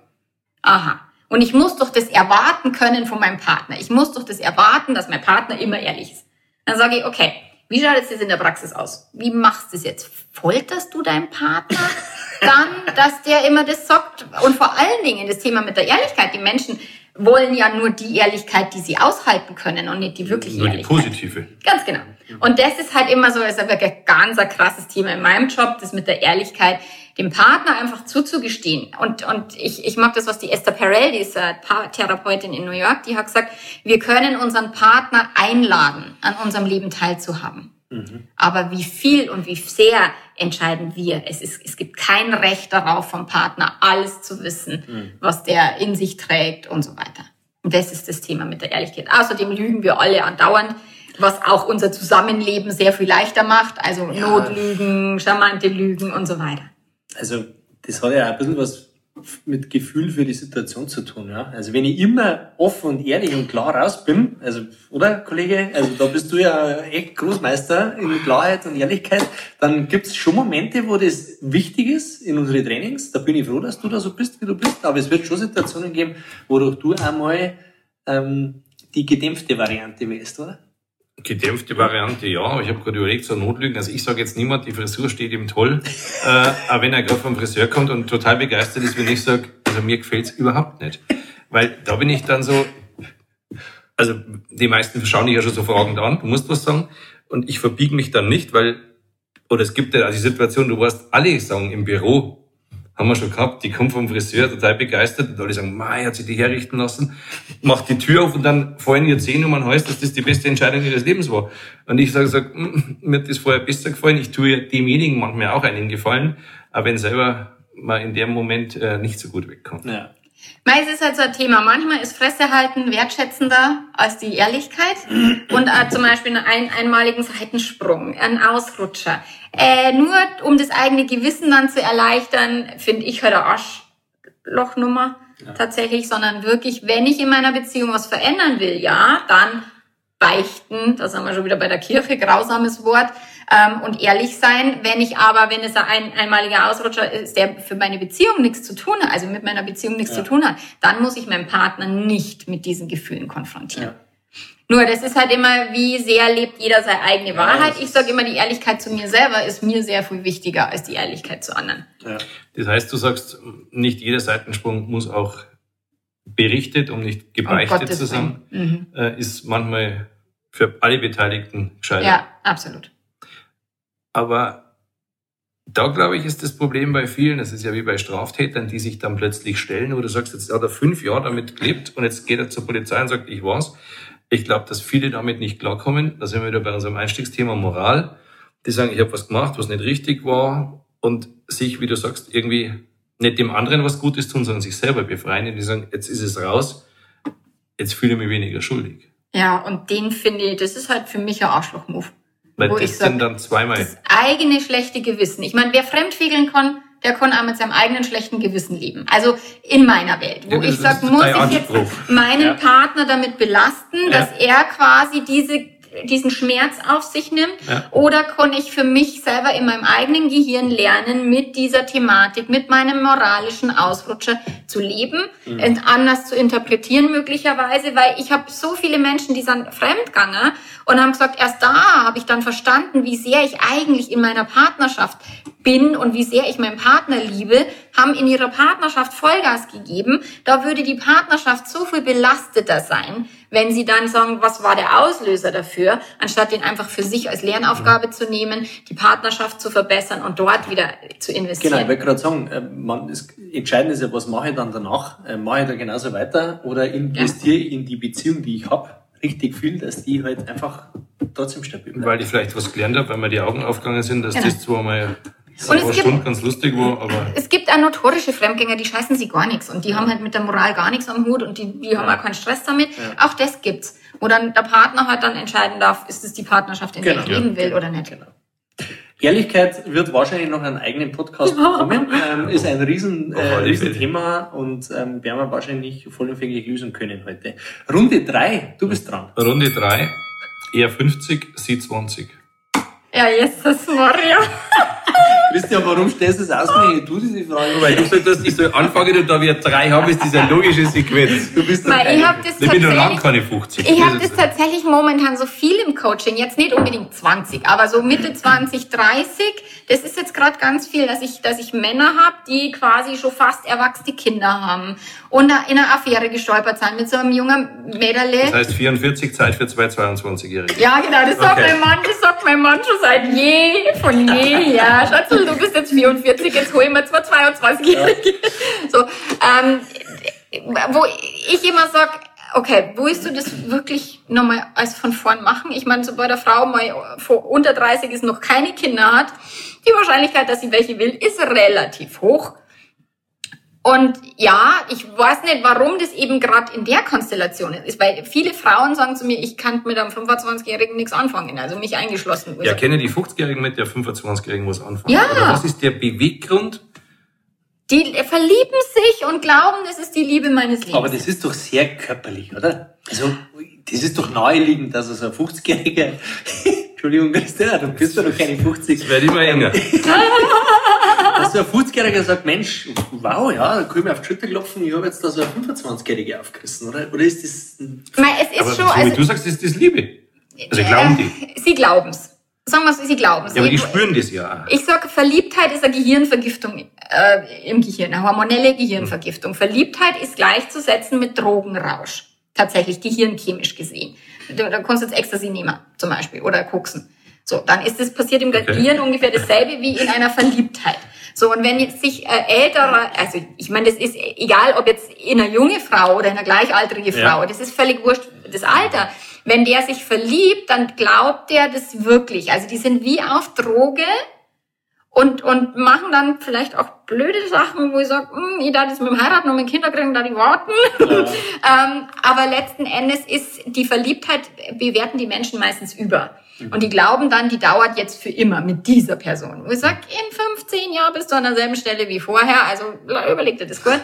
Aha. Und ich muss doch das erwarten können von meinem Partner. Ich muss doch das erwarten, dass mein Partner immer ehrlich ist. Dann sage ich, okay, wie schaut jetzt das in der Praxis aus? Wie machst du das jetzt? Folterst du deinen Partner dann, dass der immer das sagt? Und vor allen Dingen das Thema mit der Ehrlichkeit. Die Menschen wollen ja nur die Ehrlichkeit, die sie aushalten können und nicht die wirkliche
Nur die
Ehrlichkeit.
positive.
Ganz genau. Und das ist halt immer so, ist aber wirklich ein ganz krasses Thema in meinem Job, das mit der Ehrlichkeit, dem Partner einfach zuzugestehen. Und, und ich, ich mag das, was die Esther Perel, die ist eine Paartherapeutin in New York, die hat gesagt, wir können unseren Partner einladen, an unserem Leben teilzuhaben. Aber wie viel und wie sehr entscheiden wir. Es, ist, es gibt kein Recht darauf, vom Partner alles zu wissen, was der in sich trägt und so weiter. Und das ist das Thema mit der Ehrlichkeit. Außerdem lügen wir alle andauernd, was auch unser Zusammenleben sehr viel leichter macht. Also
Ja.
Notlügen, charmante Lügen und so weiter.
Also, das hat ja auch ein bisschen was mit Gefühl für die Situation zu tun, ja. Also, wenn ich immer offen und ehrlich und klar raus bin, also, oder, Kollege? Also, da bist du ja echt Großmeister in Klarheit und Ehrlichkeit, dann gibt's schon Momente, wo das wichtig ist in unsere Trainings. Da bin ich froh, dass du da so bist, wie du bist. Aber es wird schon Situationen geben, wodurch du einmal, ähm, die gedämpfte Variante wählst, oder?
Gedämpfte Variante, ja, aber ich habe gerade überlegt, so Notlügen. Also ich sage jetzt niemand, die Frisur steht ihm toll, äh, auch wenn er gerade vom Friseur kommt und total begeistert ist, wenn ich sage, also mir gefällt's überhaupt nicht. Weil da bin ich dann so, also die meisten schauen dich ja schon so fragend an, du musst was sagen. Und ich verbiege mich dann nicht, weil, oder es gibt ja also die Situation, du warst alle sagen im Büro, haben wir schon gehabt, die kommen vom Friseur total begeistert und alle sagen, Mai, hat sich die herrichten lassen, macht die Tür auf und dann fallen ihr Zehen um den Hals, dass das die beste Entscheidung ihres Lebens war. Und ich sage, sag, "Mm, mir hat das vorher besser gefallen, ich tue demjenigen manchmal auch einen Gefallen, aber wenn selber mal in dem Moment äh, nicht so gut wegkommt.
Ja.
Meist ist halt so ein Thema. Manchmal ist Fresse halten wertschätzender als die Ehrlichkeit. Und äh, zum Beispiel einen einmaligen Seitensprung, ein Ausrutscher. Äh, nur um das eigene Gewissen dann zu erleichtern, finde ich halt eine Arschlochnummer ja. tatsächlich, sondern wirklich, wenn ich in meiner Beziehung was verändern will, ja, dann beichten, da sind wir schon wieder bei der Kirche, grausames Wort, ähm, und ehrlich sein. Wenn ich aber, wenn es ein einmaliger Ausrutscher ist, der für meine Beziehung nichts zu tun hat, also mit meiner Beziehung nichts ja. zu tun hat, dann muss ich meinen Partner nicht mit diesen Gefühlen konfrontieren. Ja. Nur das ist halt immer, wie sehr lebt jeder seine eigene Wahrheit. Ich sage immer, die Ehrlichkeit zu mir selber ist mir sehr viel wichtiger als die Ehrlichkeit zu anderen.
Ja. Das heißt, du sagst, nicht jeder Seitensprung muss auch berichtet, um nicht gebeichtet um zu sein, mhm. Äh, ist manchmal für alle Beteiligten gescheitert.
Ja, absolut.
Aber da, glaube ich, ist das Problem bei vielen, das ist ja wie bei Straftätern, die sich dann plötzlich stellen, wo du sagst, jetzt hat er fünf Jahre damit gelebt und jetzt geht er zur Polizei und sagt, ich war's. Ich glaube, dass viele damit nicht klarkommen. Da sind wir wieder bei unserem Einstiegsthema Moral. Die sagen, ich habe was gemacht, was nicht richtig war und sich, wie du sagst, irgendwie nicht dem anderen was Gutes tun, sondern sich selber befreien. Und die sagen, jetzt ist es raus, jetzt fühle ich mich weniger schuldig.
Ja, und den finde ich, das ist halt für mich ein Arschloch-Move.
Weil wo das ich sag, sind dann zweimal. Das
eigene schlechte Gewissen. Ich meine, wer fremdfegeln kann, der kann auch mit seinem eigenen schlechten Gewissen leben. Also in meiner Welt, wo ja, ich sage, muss ich jetzt meinen ja. Partner damit belasten, ja. dass er quasi diese diesen Schmerz auf sich nimmt? Ja. Oder kann ich für mich selber in meinem eigenen Gehirn lernen, mit dieser Thematik, mit meinem moralischen Ausrutscher zu leben mhm. und anders zu interpretieren möglicherweise, weil ich habe so viele Menschen, die sind fremdgegangen und haben gesagt, erst da habe ich dann verstanden, wie sehr ich eigentlich in meiner Partnerschaft bin und wie sehr ich meinen Partner liebe, haben in ihrer Partnerschaft Vollgas gegeben. Da würde die Partnerschaft so viel belasteter sein, wenn sie dann sagen, was war der Auslöser dafür, anstatt den einfach für sich als Lernaufgabe zu nehmen, die Partnerschaft zu verbessern und dort wieder zu investieren.
Genau, ich wollte gerade sagen, äh, man, das Entscheidende ist ja, was mache ich dann danach? Äh, mache ich da genauso weiter oder investiere ich ja. in die Beziehung, die ich habe, richtig viel, dass die halt einfach trotzdem stabil
bleibt. Weil ich vielleicht was gelernt habe, weil mir die Augen aufgegangen sind, dass genau. das zwar mal und es gibt, ganz lustig war, aber.
Es gibt auch notorische Fremdgänger, die scheißen sich gar nichts und die ja. haben halt mit der Moral gar nichts am Hut und die, die ja. haben auch keinen Stress damit. Ja. Auch das gibt's. Wo dann der Partner halt dann entscheiden darf, ist es die Partnerschaft, in der genau. ich leben will oder nicht. Genau.
Ehrlichkeit wird wahrscheinlich noch einen eigenen Podcast bekommen. Ähm, ist ein riesen, äh, riesen Thema und ähm, werden wir wahrscheinlich vollumfänglich lösen können heute. Runde drei, du bist dran.
Runde drei, eher 50, sie 20.
Ja, Jesus Maria.
Christian, warum stellst du das ausgerechnet du diese Frage?
Weil du gesagt hast, ich soll anfangen und da wir drei haben, ist diese logische Sequenz.
Du bist Weil ich hab das
ich bin noch lange keine 50.
Ich habe das tatsächlich momentan so viel im Coaching, jetzt nicht unbedingt 20, aber so Mitte 20, 30, das ist jetzt gerade ganz viel, dass ich, dass ich Männer habe, die quasi schon fast erwachsene Kinder haben und in einer Affäre gestolpert sind mit so einem jungen Mäderle.
Das heißt 44 Zeit für zwei 22-Jährige.
Ja, genau, das sagt okay. mein Mann, das sagt mein Mann schon seit je, von je, ja. Schatzel, du bist jetzt 44, jetzt hol ich mir zwei 22-Jährige. So, ähm, wo ich immer sag, okay, wo willst du das wirklich nochmal als von vorn machen? Ich meine, sobald der Frau mal vor unter 30 ist, noch keine Kinder hat, die Wahrscheinlichkeit, dass sie welche will, ist relativ hoch. Und ja, ich weiß nicht, warum das eben gerade in der Konstellation ist, weil viele Frauen sagen zu mir, ich kann mit einem 25-Jährigen nichts anfangen, also mich eingeschlossen.
Ja, kennen die 50-Jährigen mit der 25-Jährigen was anfangen? Ja. Oder was ist der Beweggrund?
Die verlieben sich und glauben, das ist die Liebe meines Lebens.
Aber das ist doch sehr körperlich, oder? Also, das ist doch naheliegend, dass so ein 50-Jähriger, Entschuldigung, Christina, du bist doch noch keine 50.
Das werde immer enger.
so ein 50-Jähriger sagt, Mensch, wow, ja, da kann ich mir auf die Schulter klopfen, ich habe jetzt da so ein 25-Jähriger aufgerissen, oder? Oder ist das...
Nein, es ist
aber
schon...
So, also, wie du sagst, ist das Liebe. Also glauben die.
Sie glauben's. Sagen wir es, sie glauben es.
Ja, aber die spüren das ja.
Ich sage, Verliebtheit ist eine Gehirnvergiftung äh, im Gehirn, eine hormonelle Gehirnvergiftung. Hm. Verliebtheit ist gleichzusetzen mit Drogenrausch. Tatsächlich, gehirnchemisch gesehen. Da, da kannst du jetzt Ecstasy nehmen, zum Beispiel, oder Koksen. So, dann ist es passiert im okay. Gehirn ungefähr dasselbe wie in einer Verliebtheit. So, und wenn jetzt sich äh, ältere, also ich meine, das ist egal, ob jetzt in eine junge Frau oder in eine gleichaltrige Frau, ja. das ist völlig wurscht, das Alter. Wenn der sich verliebt, dann glaubt der das wirklich. Also die sind wie auf Droge und, und machen dann vielleicht auch blöde Sachen, wo ich sage, hm, ich darf das mit dem Heiraten und mit Kinder kriegen, da die warten. Ja. ähm, aber letzten Endes ist die Verliebtheit, bewerten die Menschen meistens über. Und die glauben dann, die dauert jetzt für immer mit dieser Person. Wo ich sage, in 15 Jahren bist du an derselben Stelle wie vorher, also überleg dir das gut.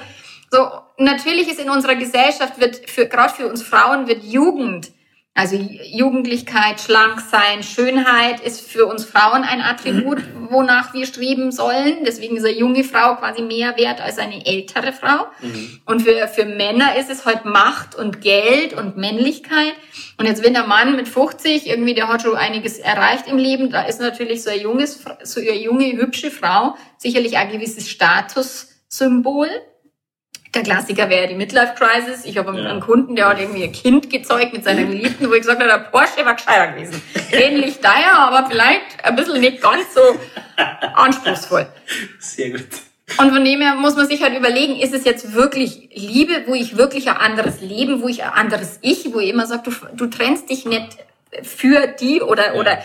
So, natürlich ist in unserer Gesellschaft wird für, gerade für uns Frauen wird Jugend also Jugendlichkeit, Schlanksein, Schönheit ist für uns Frauen ein Attribut, wonach wir streben sollen. Deswegen ist eine junge Frau quasi mehr wert als eine ältere Frau. Mhm. Und für, für Männer ist es heute Macht und Geld und Männlichkeit. Und jetzt, wenn der Mann mit 50 irgendwie, der hat schon einiges erreicht im Leben, da ist natürlich so ein junges, so eine junge, hübsche Frau sicherlich ein gewisses Statussymbol. Der Klassiker wäre die Midlife Crisis. Ich habe ja. einen Kunden, der hat irgendwie ein Kind gezeugt mit seiner Geliebten, wo ich gesagt habe, der Porsche war gescheiter gewesen. Ähnlich daher, aber vielleicht ein bisschen nicht ganz so anspruchsvoll.
Sehr gut.
Und von dem her muss man sich halt überlegen, ist es jetzt wirklich Liebe, wo ich wirklich ein anderes Leben, wo ich ein anderes Ich, wo ich immer sage, du, du trennst dich nicht für die oder, ja. oder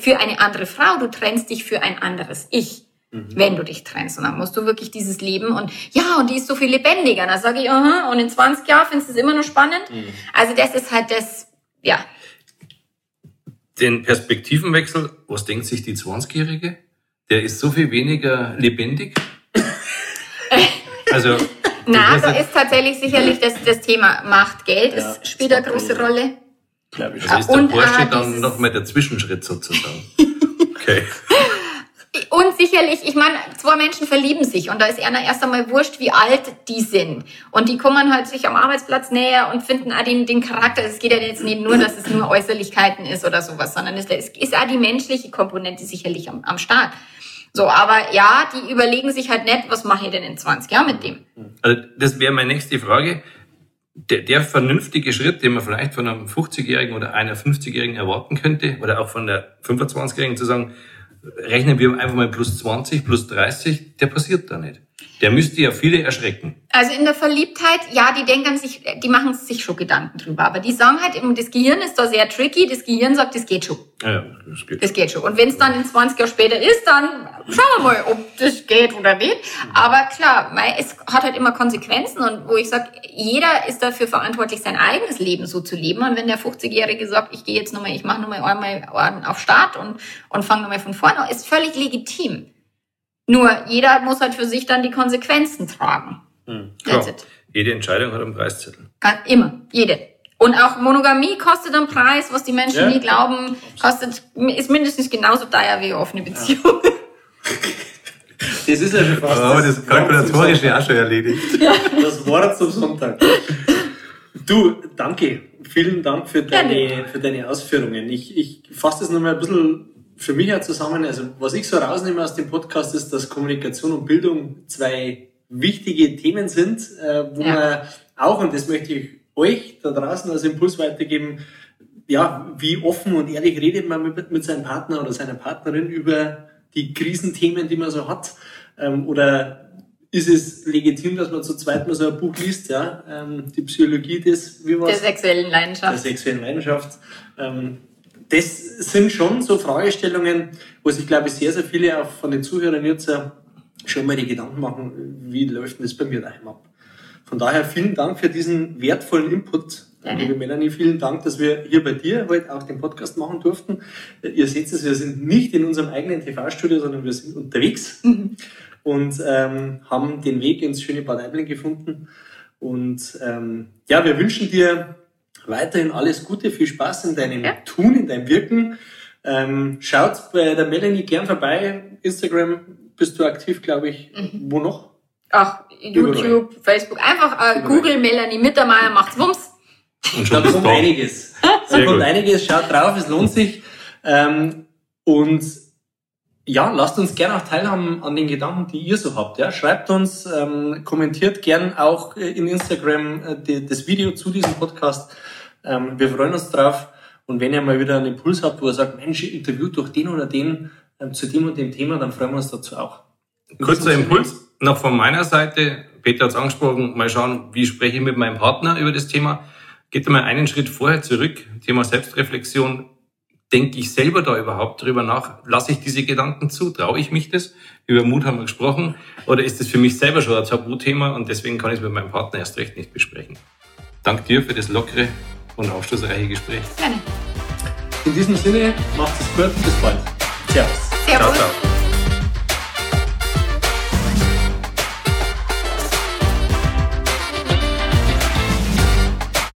für eine andere Frau, du trennst dich für ein anderes Ich mhm. wenn du dich trennst. Und dann musst du wirklich dieses Leben und ja, und die ist so viel lebendiger. Dann sage ich, aha, und in 20 Jahren findest du es immer noch spannend. Mhm. Also das ist halt das, ja.
Den Perspektivenwechsel, was denkt sich die 20-Jährige? Der ist so viel weniger lebendig.
also. Na, da ist tatsächlich sicherlich das, das Thema Macht, Geld, ja, ist, spielt eine große Rolle.
Glaube ich. Also ist der und Porsche dann noch mal der Zwischenschritt sozusagen. Okay.
Und sicherlich, ich meine, zwei Menschen verlieben sich und da ist einer erst einmal wurscht, wie alt die sind. Und die kommen halt sich am Arbeitsplatz näher und finden auch den, den Charakter. Es geht ja jetzt nicht nur, dass es nur Äußerlichkeiten ist oder sowas, sondern es ist auch die menschliche Komponente sicherlich am, am Start. So, aber ja, die überlegen sich halt nicht, was mache ich denn in 20 Jahren mit dem?
Also das wäre meine nächste Frage. Der, der vernünftige Schritt, den man vielleicht von einem 50-Jährigen oder einer 50-Jährigen erwarten könnte, oder auch von der 25-Jährigen zu sagen, rechnen wir einfach mal plus 20, plus 30, der passiert da nicht. Der müsste ja viele erschrecken.
Also in der Verliebtheit, ja, die denken sich, die machen sich schon Gedanken drüber. Aber die sagen halt, das Gehirn ist da sehr tricky. Das Gehirn sagt, das geht schon.
Ja, das geht.
Das geht schon. Und wenn es dann in 20 Jahren später ist, dann schauen wir mal, ob das geht oder nicht. Aber klar, es hat halt immer Konsequenzen. Und wo ich sage, jeder ist dafür verantwortlich, sein eigenes Leben so zu leben. Und wenn der 50-Jährige sagt, ich gehe jetzt nochmal, ich mache nochmal einmal auf Start und, und fange nochmal von vorne, ist völlig legitim. Nur jeder muss halt für sich dann die Konsequenzen tragen.
Hm, klar. Jede Entscheidung hat einen Preiszettel.
Immer, jede. Und auch Monogamie kostet einen Preis, was die Menschen ja. nie glauben, kostet, ist mindestens genauso teuer wie offene Beziehung. Ja.
Das ist ja schon fast.
Oh, das, das kalkulatorisch ja auch schon erledigt.
Ja. Das Wort zum Sonntag. Du, danke. Vielen Dank für deine, für deine Ausführungen. Ich, ich fasse das nochmal ein bisschen für mich ja zusammen, also was ich so rausnehme aus dem Podcast ist, dass Kommunikation und Bildung zwei wichtige Themen sind, äh, wo ja. man auch, und das möchte ich euch da draußen als Impuls weitergeben, ja, wie offen und ehrlich redet man mit, mit seinem Partner oder seiner Partnerin über die Krisenthemen, die man so hat, ähm, oder ist es legitim, dass man zu zweit mal so ein Buch liest, ja, ähm, die Psychologie des,
wie war's? Der sexuellen Leidenschaft.
Der sexuellen Leidenschaft. Ähm, das sind schon so Fragestellungen, wo sich, glaube ich, sehr, sehr viele auch von den Zuhörern jetzt schon mal die Gedanken machen, wie läuft denn das bei mir daheim ab? Von daher vielen Dank für diesen wertvollen Input, mhm. liebe Melanie. Vielen Dank, dass wir hier bei dir heute auch den Podcast machen durften. Ihr seht es, wir sind nicht in unserem eigenen TV-Studio, sondern wir sind unterwegs mhm. und ähm, haben den Weg ins schöne Bad Aibling gefunden. Und ähm, ja, wir wünschen dir weiterhin alles Gute, viel Spaß in deinem ja. Tun, in deinem Wirken. Ähm, schaut bei der Melanie gern vorbei. Instagram bist du aktiv, glaube ich. Mhm. Wo noch?
Ach, YouTube, Überall. Facebook. Einfach äh, Google Melanie Mittermeier macht's Wumms.
Und da kommt einiges. Da kommt einiges. Schaut drauf, es lohnt sich. Ähm, und ja, lasst uns gerne auch teilhaben an den Gedanken, die ihr so habt. Ja? Schreibt uns, ähm, kommentiert gern auch äh, in Instagram äh, die, das Video zu diesem Podcast. Ähm, wir freuen uns drauf. Und wenn ihr mal wieder einen Impuls habt, wo ihr sagt, Mensch, interviewt doch den oder den ähm, zu dem und dem Thema, dann freuen wir uns dazu auch.
Kurzer Impuls noch von meiner Seite. Peter hat es angesprochen, mal schauen, wie spreche ich mit meinem Partner über das Thema. Geht mal einen Schritt vorher zurück, Thema Selbstreflexion. Denke ich selber da überhaupt drüber nach? Lasse ich diese Gedanken zu? Traue ich mich das? Über Mut haben wir gesprochen. Oder ist das für mich selber schon ein Tabuthema und deswegen kann ich es mit meinem Partner erst recht nicht besprechen? Dank dir für das lockere und aufschlussreiche Gespräche.
Gerne.
In diesem Sinne, macht es gut, bis bald. Servus.
Servus.
Ciao, ciao.